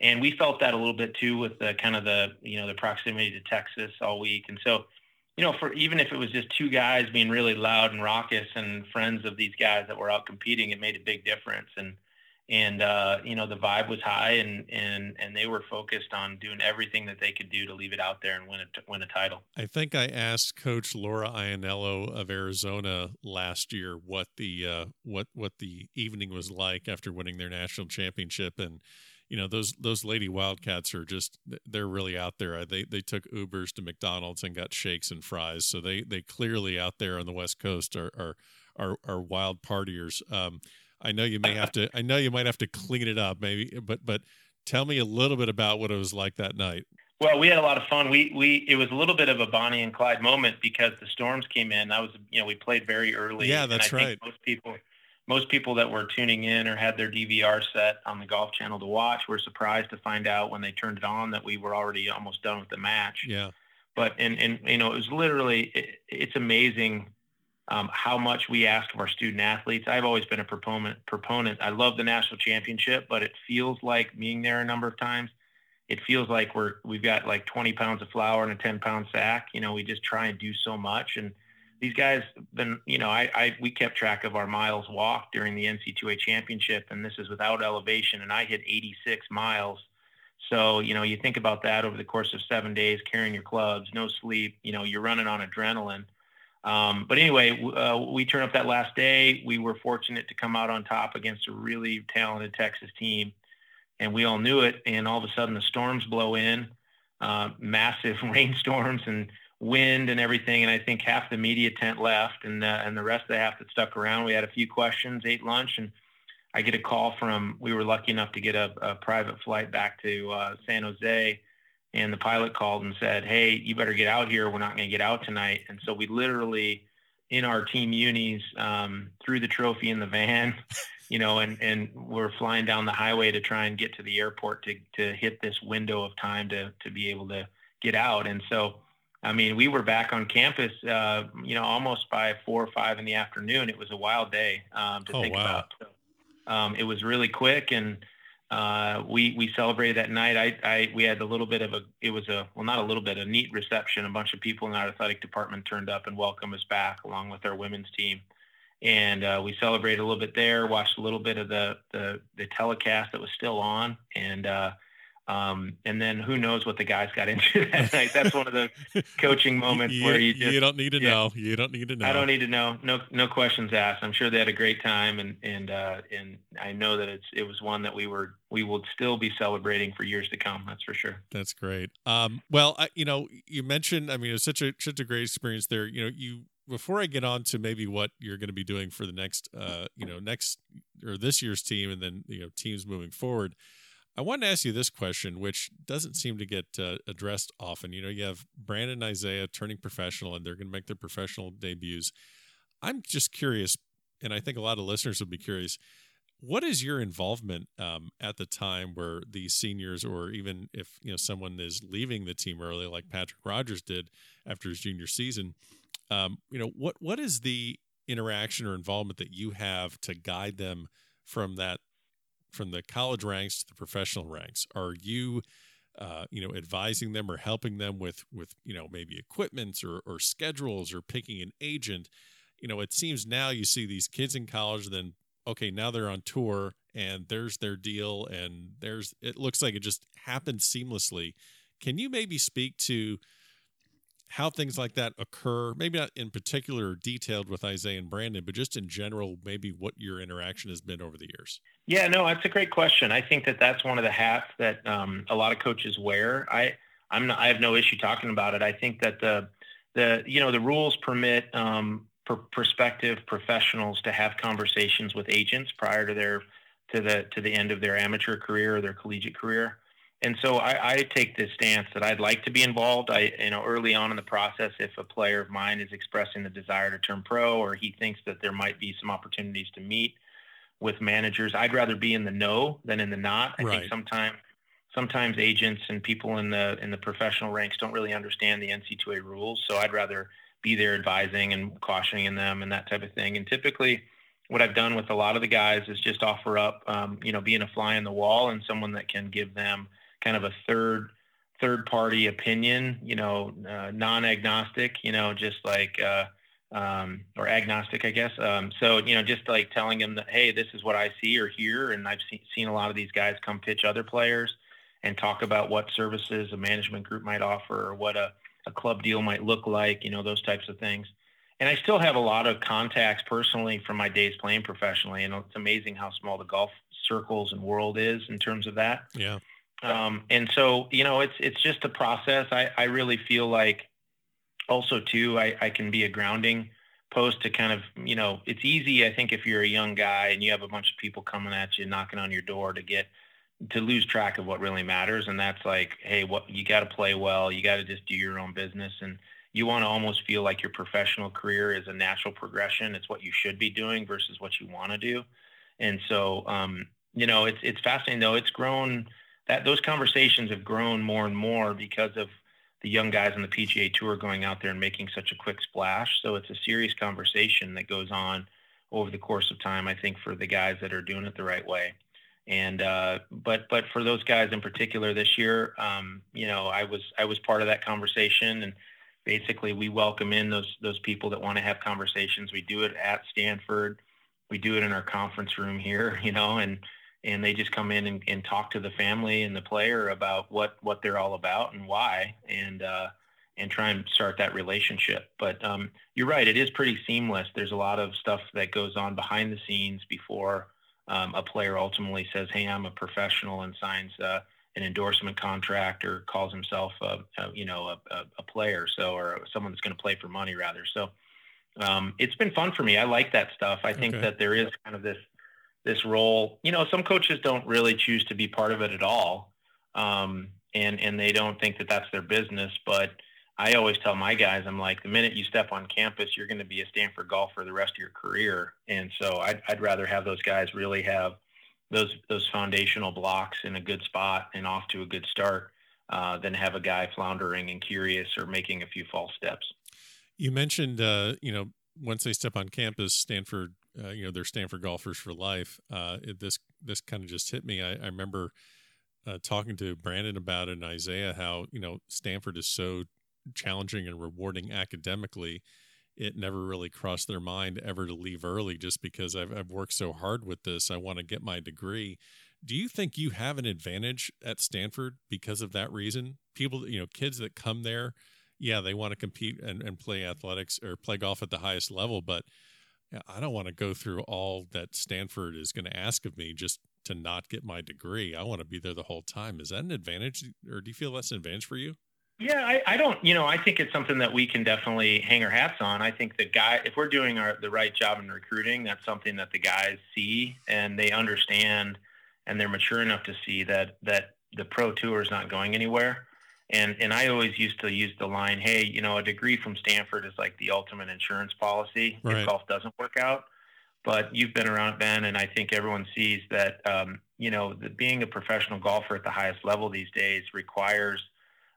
and we felt that a little bit too with the kind of the you know the proximity to Texas all week, and so you know for even if it was just two guys being really loud and raucous and friends of these guys that were out competing, it made a big difference, and and uh, you know the vibe was high, and and and they were focused on doing everything that they could do to leave it out there and win a win a title. I think I asked Coach Laura Ianniello of Arizona last year what the uh, what what the evening was like after winning their national championship, and you know those those lady wildcats are just they're really out there they they took ubers to mcdonald's and got shakes and fries so they they clearly out there on the west coast are are are, are wild partiers um, I know you may have to. I know you might have to clean it up, maybe. But but tell me a little bit about what it was like that night. Well, we had a lot of fun. We we it was a little bit of a Bonnie and Clyde moment because the storms came in. That was you know we played very early. Yeah, that's and I right. Think most people most people that were tuning in or had their DVR set on the Golf Channel to watch were surprised to find out when they turned it on that we were already almost done with the match. Yeah. But and and you know it was literally it, it's amazing um, how much we ask of our student athletes. I've always been a proponent proponent. I love the national championship, but it feels like being there a number of times. It feels like we're we've got like 20 pounds of flour and a 10 pound sack. You know, we just try and do so much and these guys been you know I, I we kept track of our miles walked during the nc2a championship and this is without elevation and i hit 86 miles. So you know you think about that over the course of seven days carrying your clubs no sleep you know you're running on adrenaline. Um, but anyway uh, we turned up that last day. We were fortunate to come out on top against a really talented texas team and we all knew it and all of a sudden the storms blow in uh, massive [laughs] rainstorms and wind and everything. And I think half the media tent left, and uh, and the rest of the half that stuck around. We had a few questions, ate lunch, and I get a call from. We were lucky enough to get a, a private flight back to uh, San Jose, and the pilot called and said, "Hey, you better get out here. We're not going to get out tonight." And so we literally, in our team unis, um, threw the trophy in the van. [laughs] You know, and, and we're flying down the highway to try and get to the airport to, to hit this window of time to, to be able to get out. And so, I mean, we were back on campus, uh, you know, almost by four or five in the afternoon. It was a wild day um, to oh, think wow. about. So, um, it was really quick, and uh, we we celebrated that night. I, I we had a little bit of a it was a well not a little bit a neat reception. A bunch of people in our athletic department turned up and welcomed us back along with our women's team, and uh, we celebrated a little bit there. Watched a little bit of the the, the telecast that was still on, and uh, um, and then who knows what the guys got [laughs] into that night. That's one of the [laughs] coaching moments you, where you just you don't need to yeah. know. You don't need to know. I don't need to know. No, no questions asked. I'm sure they had a great time, and and uh, and I know that it's it was one that we were we will still be celebrating for years to come. That's for sure. That's great. Um, well, I, you know, you mentioned. I mean, it was such a such a great experience there. You know, you before I get on to maybe what you're going to be doing for the next, uh, you know, next or this year's team, and then you know teams moving forward. I wanted to ask you this question, which doesn't seem to get uh, addressed often. You know, you have Brandon and Isaiah turning professional, and they're going to make their professional debuts. I'm just curious, and I think a lot of listeners would be curious. What is your involvement um, at the time where these seniors, or even if you know someone is leaving the team early, like Patrick Rodgers did after his junior season? Um, you know, what what is the interaction or involvement that you have to guide them from that from the college ranks to the professional ranks? Are you, uh, you know, advising them or helping them with with you know maybe equipment or or schedules or picking an agent? You know, it seems now you see these kids in college, then okay, now they're on tour and there's their deal, and there's it looks like it just happened seamlessly. Can you maybe speak to how things like that occur? Maybe not in particular detailed with Isaiah and Brandon, but just in general, maybe what your interaction has been over the years. Yeah, no, that's a great question. I think that that's one of the hats that um, a lot of coaches wear. I I'm not, I have no issue talking about it. I think that the the you know the rules permit um, per prospective professionals to have conversations with agents prior to their to the to the end of their amateur career or their collegiate career. And so I, I take this stance that I'd like to be involved. I, you know, early on in the process, if a player of mine is expressing the desire to turn pro, or he thinks that there might be some opportunities to meet with managers, I'd rather be in the know than in the not. I Right. think sometimes, sometimes agents and people in the in the professional ranks don't really understand the NC2A rules. So I'd rather be there advising and cautioning them and that type of thing. And typically, what I've done with a lot of the guys is just offer up, um, you know, being a fly in the wall and someone that can give them kind of a third third party opinion, you know, uh, non-agnostic, you know, just like uh, um, or agnostic, I guess. Um, so you know, just like telling them that, hey, this is what I see or hear, and I've seen, seen a lot of these guys come pitch other players and talk about what services a management group might offer or what a, a club deal might look like, you know, those types of things. And I still have a lot of contacts personally from my days playing professionally, and it's amazing how small the golf circles and world is in terms of that. Yeah. Um, and so, you know, it's it's just a process. I, I really feel like also too, I, I can be a grounding post to kind of, you know, it's easy, I think, if you're a young guy and you have a bunch of people coming at you, knocking on your door to get to lose track of what really matters. And that's like, hey, what you got to play well, you got to just do your own business. And you want to almost feel like your professional career is a natural progression. It's what you should be doing versus what you want to do. And so, um, you know, it's, it's fascinating though. It's grown that those conversations have grown more and more because of the young guys on the PGA Tour going out there and making such a quick splash. So it's a serious conversation that goes on over the course of time. I think for the guys that are doing it the right way. And uh, but but for those guys in particular this year, um, you know, I was I was part of that conversation, and basically we welcome in those those people that want to have conversations. We do it at Stanford, we do it in our conference room here, [laughs] you know, and and they just come in and, and talk to the family and the player about what what they're all about and why and uh, and try and start that relationship. But um, you're right it is pretty seamless. There's a lot of stuff that goes on behind the scenes before um, a player ultimately says hey i'm a professional and signs uh, an endorsement contract or calls himself a, a you know a, a, player so or someone that's going to play for money rather. So um, it's been fun for me. I like that stuff. I think okay. that there is kind of this this role. You know, some coaches don't really choose to be part of it at all, um, and and they don't think that that's their business. But I always tell my guys, I'm like, the minute you step on campus, you're going to be a Stanford golfer the rest of your career. And so I'd, I'd rather have those guys really have those those foundational blocks in a good spot and off to a good start uh, than have a guy floundering and curious or making a few false steps. You mentioned, uh, you know, once they step on campus, Stanford uh, you know they're Stanford golfers for life. Uh, it, this this kind of just hit me. I, I remember uh, talking to Brandon about it and Isaiah how you know Stanford is so challenging and rewarding academically. It never really crossed their mind ever to leave early just because I've, I've worked so hard with this. I want to get my degree. Do you think you have an advantage at Stanford because of that reason? People, you know, kids that come there, yeah, they want to compete and, and play athletics or play golf at the highest level, but I don't want to go through all that Stanford is going to ask of me just to not get my degree. I want to be there the whole time. Is that an advantage, or do you feel that's an advantage for you? Yeah, I, I, don't. You know, I think it's something that we can definitely hang our hats on. I think the guy, if we're doing our the right job in recruiting, that's something that the guys see and they understand, and they're mature enough to see that that the pro tour is not going anywhere. And and I always used to use the line, "Hey, you know, a degree from Stanford is like the ultimate insurance policy right. if golf doesn't work out." But you've been around Ben, and I think everyone sees that um, you know the, being a professional golfer at the highest level these days requires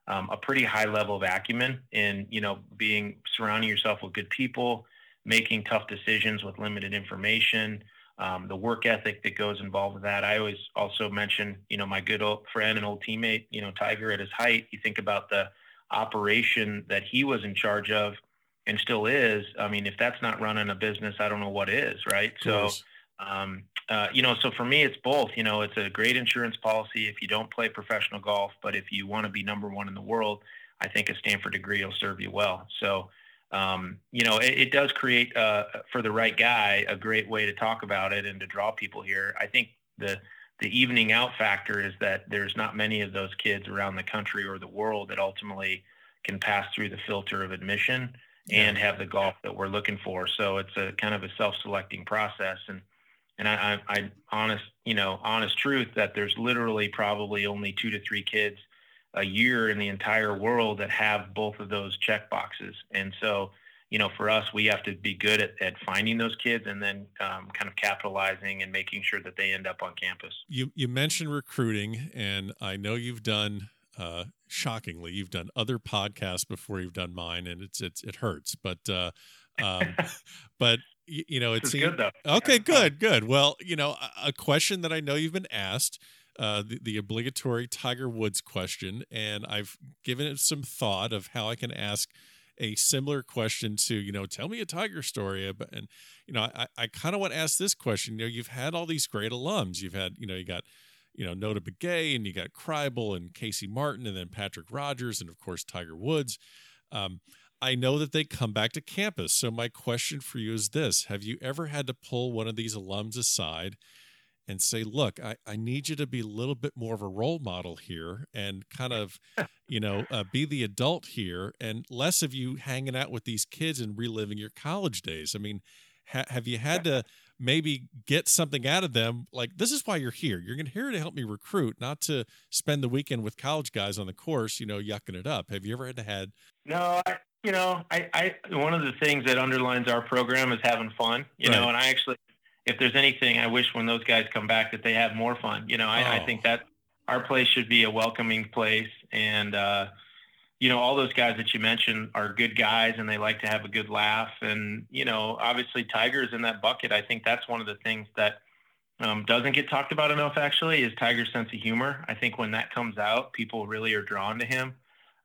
um, a pretty high level of acumen in you know being surrounding yourself with good people, making tough decisions with limited information um, the work ethic that goes involved with that. I always also mention, you know, my good old friend and old teammate, you know, Tiger at his height. You think about the operation that he was in charge of and still is. I mean, if that's not running a business, I don't know what is, right? So, um, uh, you know, so for me, it's both. You know, it's a great insurance policy if you don't play professional golf, but if you want to be number one in the world, I think a Stanford degree will serve you well. So, um, you know, it, it does create uh, for the right guy a great way to talk about it and to draw people here. I think the the evening out factor is that there's not many of those kids around the country or the world that ultimately can pass through the filter of admission and have the golf that we're looking for. So it's a kind of a self-selecting process. And and I, I, I honest, you know, honest truth that there's literally probably only two to three kids a year in the entire world that have both of those check boxes. And so, you know, for us, we have to be good at, at finding those kids and then um, kind of capitalizing and making sure that they end up on campus. You you mentioned recruiting, and I know you've done uh, shockingly, you've done other podcasts before you've done mine, and it's it's it hurts, but uh, um, [laughs] but you, you know it's good though. Okay, good, good. Well, you know, a, a question that I know you've been asked uh, the, the obligatory Tiger Woods question, and I've given it some thought of how I can ask a similar question to, you know, tell me a Tiger story. And, you know, I, I kind of want to ask this question. You know, you've had all these great alums. You've had, you know, you got, you know, Notah Begay and you got Kribel and Casey Martin and then Patrick Rodgers and, of course, Tiger Woods. Um, I know that they come back to campus. So my question for you is this Have you ever had to pull one of these alums aside and say, look, I, I need you to be a little bit more of a role model here and kind of, you know, uh, be the adult here and less of you hanging out with these kids and reliving your college days. I mean, ha- have you had to maybe get something out of them? Like, this is why you're here. You're gonna here to help me recruit, not to spend the weekend with college guys on the course, you know, yucking it up. Have you ever had to had? No, I, you know, I, I, one of the things that underlines our program is having fun, you right. know, and I actually if there's anything, I wish when those guys come back that they have more fun. You know, I, oh. I think that our place should be a welcoming place, and uh, you know, all those guys that you mentioned are good guys, and they like to have a good laugh. And you know, obviously, Tiger's in that bucket. I think that's one of the things that um, doesn't get talked about enough. Actually, is Tiger's sense of humor. I think when that comes out, people really are drawn to him.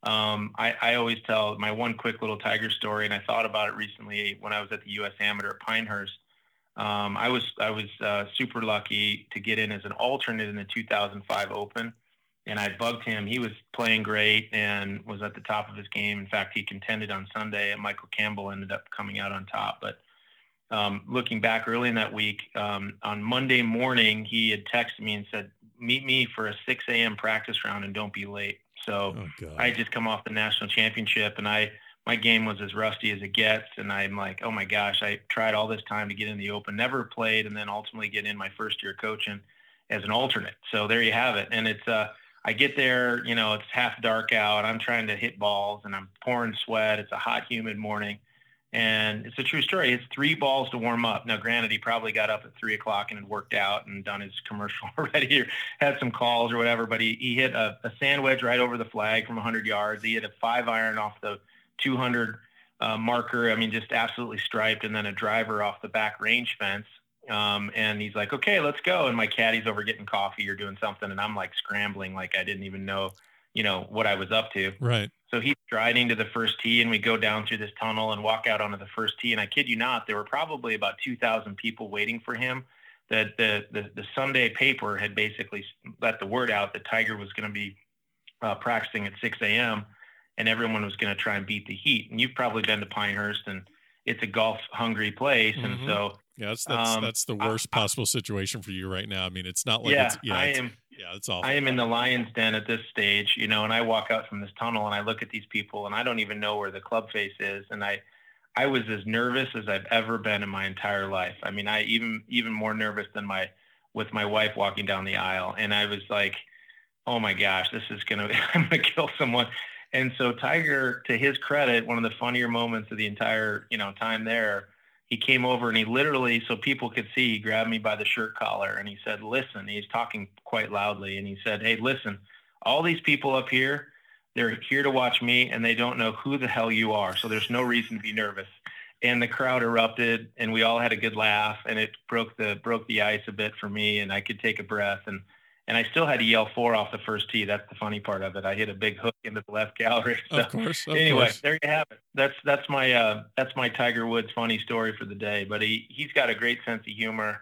Um, I, I, always tell my one quick little Tiger story, and I thought about it recently when I was at the U.S. Amateur at Pinehurst. Um, I was I was uh, super lucky to get in as an alternate in the 2005 Open, and I bugged him. He was playing great and was at the top of his game. In fact, he contended on Sunday, and Michael Campbell ended up coming out on top. But um, looking back early in that week, um, on Monday morning, he had texted me and said, "Meet me for a 6 a.m. practice round and don't be late." So oh, I just come off the national championship, and I my game was as rusty as it gets. And I'm like, oh my gosh, I tried all this time to get in the open, never played, and then ultimately get in my first year coaching as an alternate. So there you have it. And it's, uh, I get there, you know, it's half dark out. I'm trying to hit balls and I'm pouring sweat. It's a hot, humid morning. And it's a true story. It's three balls to warm up. Now, granted, he probably got up at three o'clock and had worked out and done his commercial [laughs] already or had some calls or whatever. But he, he hit a, a sand wedge right over the flag from 100 yards. He hit a five iron off the 200 uh, marker. I mean, just absolutely striped, and then a driver off the back range fence. Um, and he's like, "Okay, let's go." And my caddy's over getting coffee or doing something, and I'm like scrambling, like I didn't even know, you know, what I was up to. Right. So he's driving to the first tee, and we go down through this tunnel and walk out onto the first tee. And I kid you not, there were probably about 2,000 people waiting for him. That the, the the Sunday paper had basically let the word out that Tiger was going to be uh, practicing at 6 a.m and everyone was going to try and beat the Heat. And you've probably been to Pinehurst, and it's a golf hungry place, mm-hmm. and so yeah, that's that's, um, that's the worst I, possible situation for you right now. I mean, it's not like yeah, it's, yeah, I it's, am. Yeah, it's all. I am in the lion's den at this stage, you know, and I walk out from this tunnel and I look at these people and I don't even know where the club face is, and I. I was as nervous as I've ever been in my entire life. I mean, I even even more nervous than my with my wife walking down the aisle, and I was like, "Oh my gosh, this is gonna [laughs] I'm gonna kill someone." And so Tiger, to his credit, one of the funnier moments of the entire, you know, time there, he came over and he literally, so people could see, he grabbed me by the shirt collar and he said, listen, he's talking quite loudly. And he said, hey, listen, all these people up here, they're here to watch me and they don't know who the hell you are. So there's no reason to be nervous. And the crowd erupted and we all had a good laugh and it broke the, broke the ice a bit for me and I could take a breath. And and I still had to yell four off the first tee. That's the funny part of it. I hit a big hook into the left gallery. So, of course. Of anyway, course. there you have it. That's that's my uh, that's my Tiger Woods funny story for the day. But he he's got a great sense of humor,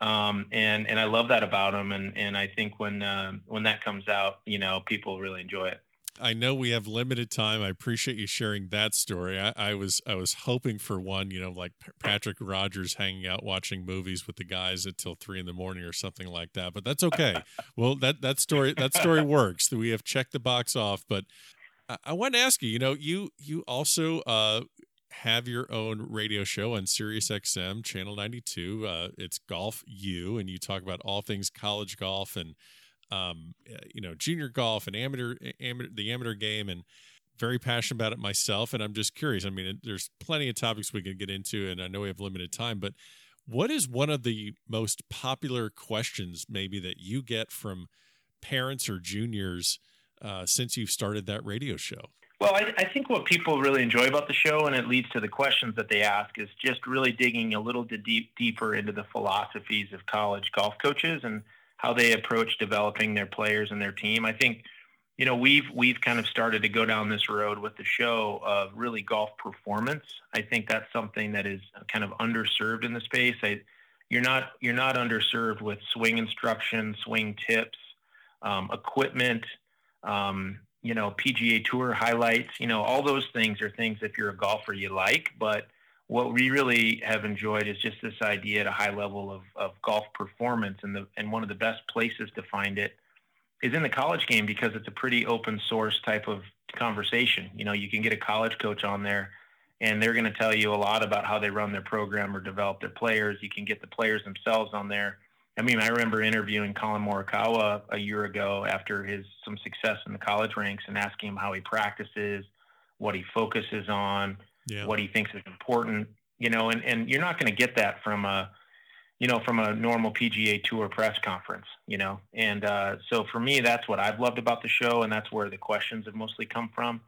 um, and and I love that about him. And and I think when uh, when that comes out, you know, people really enjoy it. I know we have limited time. I appreciate you sharing that story. I, I, was I was hoping for one, you know, like Patrick Rodgers hanging out watching movies with the guys until three in the morning or something like that. But that's okay. [laughs] well, that that story that story works. We have checked the box off. But I, I want to ask you. You know, you you also uh, have your own radio show on Sirius XM channel ninety two. Uh, it's Golf U, and you talk about all things college golf and um, uh, you know, junior golf and amateur, amateur, the amateur game, and very passionate about it myself. And I'm just curious. I mean, there's plenty of topics we can get into, and I know we have limited time, but what is one of the most popular questions maybe that you get from parents or juniors uh, since you've started that radio show? Well, I, I, think what people really enjoy about the show, and it leads to the questions that they ask, is just really digging a little deep, deeper into the philosophies of college golf coaches and how they approach developing their players and their team. I think, you know, we've we've kind of started to go down this road with the show of really golf performance. I think that's something that is kind of underserved in the space. I, you're not you're not underserved with swing instruction, swing tips, um, equipment, um, you know, PGA Tour highlights. You know, all those things are things if you're a golfer you like, but what we really have enjoyed is just this idea at a high level of, of golf performance, and the and one of the best places to find it is in the college game because it's a pretty open source type of conversation. You know, you can get a college coach on there and they're going to tell you a lot about how they run their program or develop their players. You can get the players themselves on there. I mean, I remember interviewing Collin Morikawa a year ago after his some success in the college ranks and asking him how he practices, what he focuses on, yeah. what he thinks is important. You know, and, and you're not going to get that from a you know, from a normal PGA Tour press conference, you know. And uh, so for me, that's what I've loved about the show, and that's where the questions have mostly come from.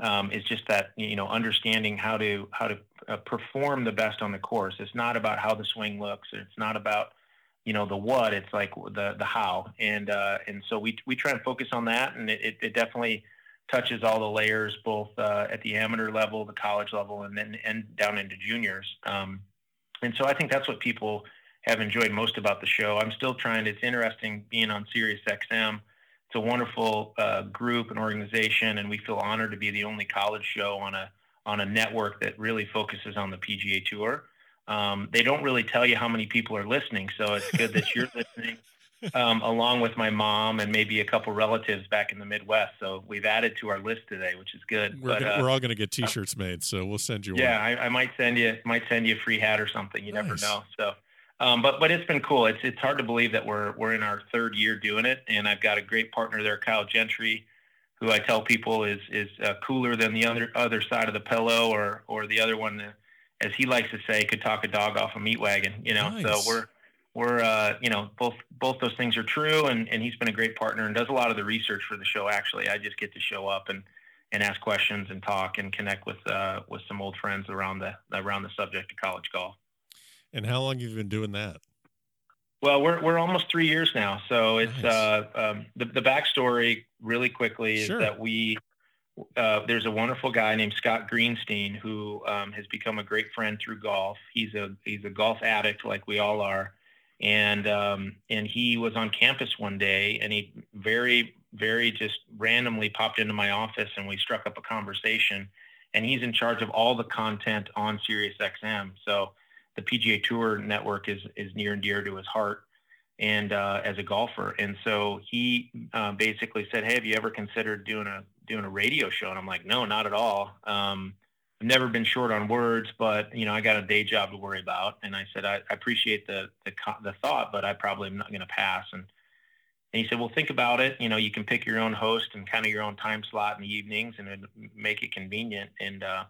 Um, is just that you know understanding how to how to uh, perform the best on the course. It's not about how the swing looks. It's not about you know the what. It's like the the how. And uh, and so we we try and focus on that, and it, it definitely touches all the layers, both uh, at the amateur level, the college level, and then and down into juniors. Um, and so I think that's what people have enjoyed most about the show. I'm still trying. It's interesting being on Sirius XM. It's a wonderful uh, group and organization, and we feel honored to be the only college show on a on a network that really focuses on the PGA Tour. Um, they don't really tell you how many people are listening, so it's good that you're [laughs] listening, um, along with my mom and maybe a couple relatives back in the Midwest. So we've added to our list today, which is good. We're, but, gonna, uh, we're all going to get T-shirts made, so we'll send you. One. Yeah, I, I, might send you might send you a free hat or something. You nice. never know. So um, but but it's been cool. It's it's hard to believe that we're we're in our third year doing it, and I've got a great partner there, Kyle Gentry, who I tell people is is uh, cooler than the other other side of the pillow, or or the other one, that, as he likes to say, could talk a dog off a meat wagon. You know, nice. so we're we're uh, you know both both those things are true, and and he's been a great partner and does a lot of the research for the show. Actually, I just get to show up and and ask questions and talk and connect with uh, with some old friends around the around the subject of college golf. And how long have you been doing that? Well, we're we're almost three years now. So it's nice. uh, um, the the backstory really quickly is sure. that we uh, there's a wonderful guy named Scott Greenstein who um, has become a great friend through golf. He's a he's a golf addict like we all are, and um, and he was on campus one day and he very very just randomly popped into my office and we struck up a conversation. And he's in charge of all the content on SiriusXM. So the PGA Tour network is is near and dear to his heart, and uh, as a golfer, and so he uh, basically said, "Hey, have you ever considered doing a doing a radio show?" And I'm like, "No, not at all. Um, I've never been short on words, but you know, I got a day job to worry about." And I said, "I, I appreciate the, the the thought, but I probably am not going to pass." And and he said, "Well, think about it. You know, you can pick your own host and kind of your own time slot in the evenings, and make it convenient." And uh,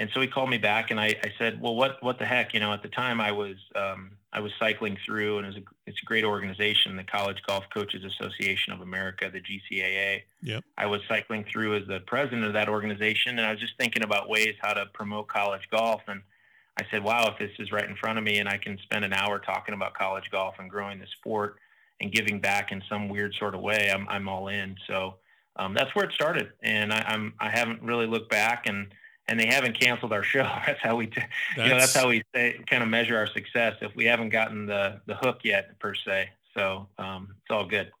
and so he called me back, and I, I, said, "Well, what what the heck? You know, at the time I was um, I was cycling through, and it was a, it's a great organization, the College Golf Coaches Association of America, the GCAA. Yep. I was cycling through as the president of that organization, and I was just thinking about ways how to promote college golf. And I said, "Wow, if this is right in front of me, and I can spend an hour talking about college golf and growing the sport and giving back in some weird sort of way, I'm I'm all in." So um, that's where it started, and I, I'm I haven't really looked back and and they haven't canceled our show. [laughs] That's how we, t- that's, you know, that's how we say, kind of measure our success. If we haven't gotten the the hook yet, per se, so um, it's all good.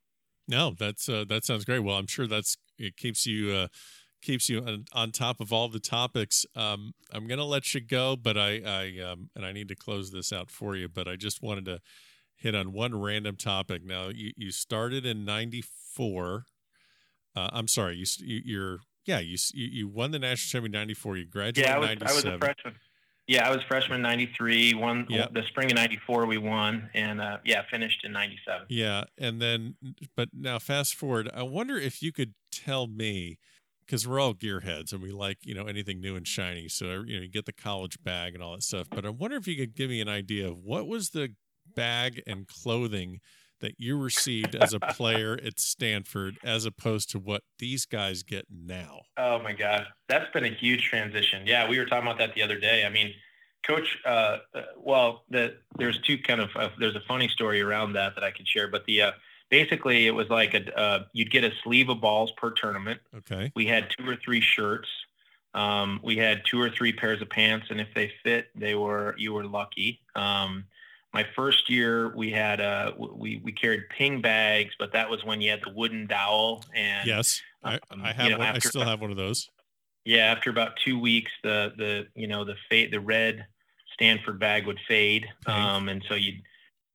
No, that's uh, that sounds great. Well, I'm sure that's it keeps you uh, keeps you on, on top of all the topics. Um, I'm gonna let you go, but I I um, and I need to close this out for you. But I just wanted to hit on one random topic. Now, you you started in '94. Uh, I'm sorry, you you're yeah, you you won the national championship in '94. You graduated yeah, I was, in '97. I was a freshman. Yeah, I was freshman '93. Won yep. the spring of '94. We won, and uh, yeah, finished in '97. Yeah, and then, but now fast forward. I wonder if you could tell me, because we're all gearheads and we like you know anything new and shiny. So you know, you get the college bag and all that stuff. But I wonder if you could give me an idea of what was the bag and clothing that you received as a player at Stanford as opposed to what these guys get now? Oh my God, that's been a huge transition. Yeah, we were talking about that the other day. I mean, Coach, uh, uh, well, the, there's two kind of uh, there's a funny story around that that I could share, but the uh, basically it was like a uh, you'd get a sleeve of balls per tournament. Okay. We had two or three shirts. Um, we had two or three pairs of pants, and if they fit, they were you were lucky. Um, my first year we had uh we we carried ping bags but that was when you had the wooden dowel and yes i, um, I have you know, one, i still have one of those Yeah, after about two weeks, the the you know the fade the red Stanford bag would fade, um, and so you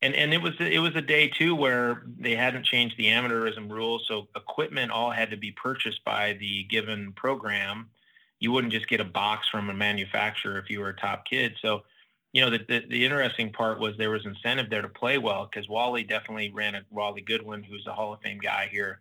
and and it was it was a day too where they hadn't changed the amateurism rules, so equipment all had to be purchased by the given program. You wouldn't just get a box from a manufacturer if you were a top kid. So, you know, the the, the interesting part was there was incentive there to play well because Wally definitely ran a Wally Goodwin, who's a Hall of Fame guy here,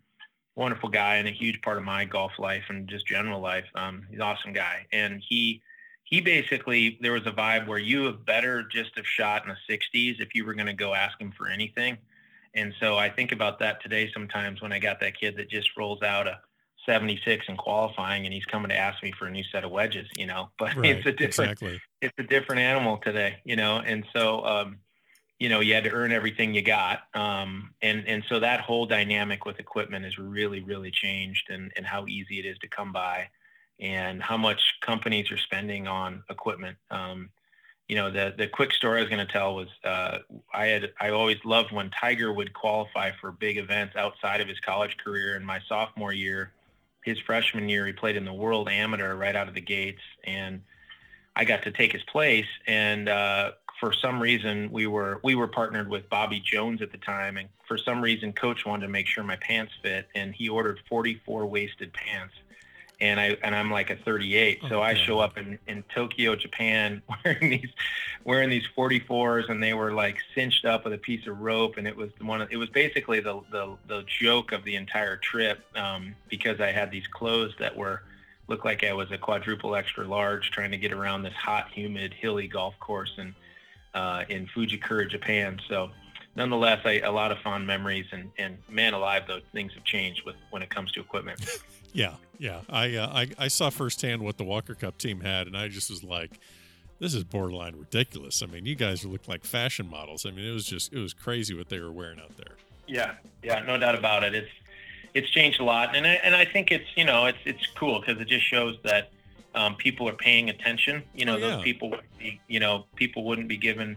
wonderful guy and a huge part of my golf life and just general life. Um, he's an awesome guy, and he he basically there was a vibe where you have better just have shot in the 60s if you were going to go ask him for anything. And so I think about that today sometimes when I got that kid that just rolls out a 76 in qualifying and he's coming to ask me for a new set of wedges, you know. [laughs] But right, it's a different exactly. it's a different animal today, you know. And so um, you know, you had to earn everything you got. Um, and and so that whole dynamic with equipment has really, really changed and, and how easy it is to come by and how much companies are spending on equipment. Um, you know, the the quick story I was going to tell was uh, I had I always loved when Tiger would qualify for big events outside of his college career. In my sophomore year, his freshman year, he played in the World Amateur right out of the gates, and I got to take his place. And uh, for some reason, we were we were partnered with Bobby Jones at the time, and for some reason, Coach wanted to make sure my pants fit, and he ordered 44 waisted pants and I and I'm like a 38. So I show up in, in Tokyo, Japan, [laughs] wearing these wearing these 44s, and they were like cinched up with a piece of rope, and it was one. Of, it was basically the the, the joke of the entire trip um, because I had these clothes that were looked like I was a quadruple extra large trying to get around this hot, humid, hilly golf course in uh, in Fujikura, Japan. So nonetheless, I, a lot of fond memories, and and man alive, though things have changed with when it comes to equipment. [laughs] Yeah, yeah. I, uh, I I saw firsthand what the Walker Cup team had, and I just was like, "This is borderline ridiculous." I mean, you guys look like fashion models. I mean, it was just it was crazy what they were wearing out there. Yeah, yeah, no doubt about it. It's it's changed a lot, and I, and I think it's you know it's it's cool because it just shows that um, people are paying attention. You know, oh, yeah. those people you know people wouldn't be given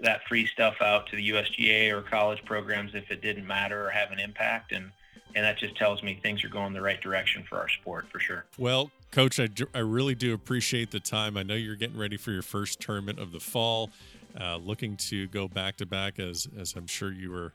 that free stuff out to the USGA or college programs if it didn't matter or have an impact, and and that just tells me things are going the right direction for our sport for sure. Well, Coach, I, I really do appreciate the time. I know you're getting ready for your first tournament of the fall, uh, looking to go back to back, as as I'm sure you were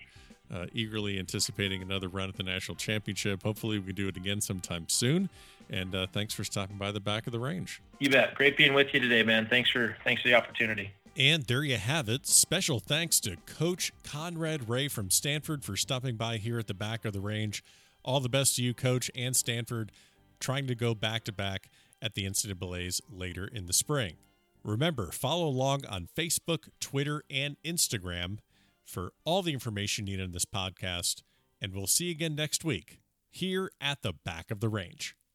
uh, eagerly anticipating another run at the national championship. Hopefully, we can do it again sometime soon. And uh, thanks for stopping by the back of the range. You bet. Great being with you today, man. Thanks for thanks for the opportunity. And there you have it. Special thanks to Coach Conrad Ray from Stanford for stopping by here at the back of the range. All the best to you, Coach, and Stanford, trying to go back to back at the NCAA's later in the spring. Remember, follow along on Facebook, Twitter, and Instagram for all the information needed in this podcast. And we'll see you again next week here at the back of the range.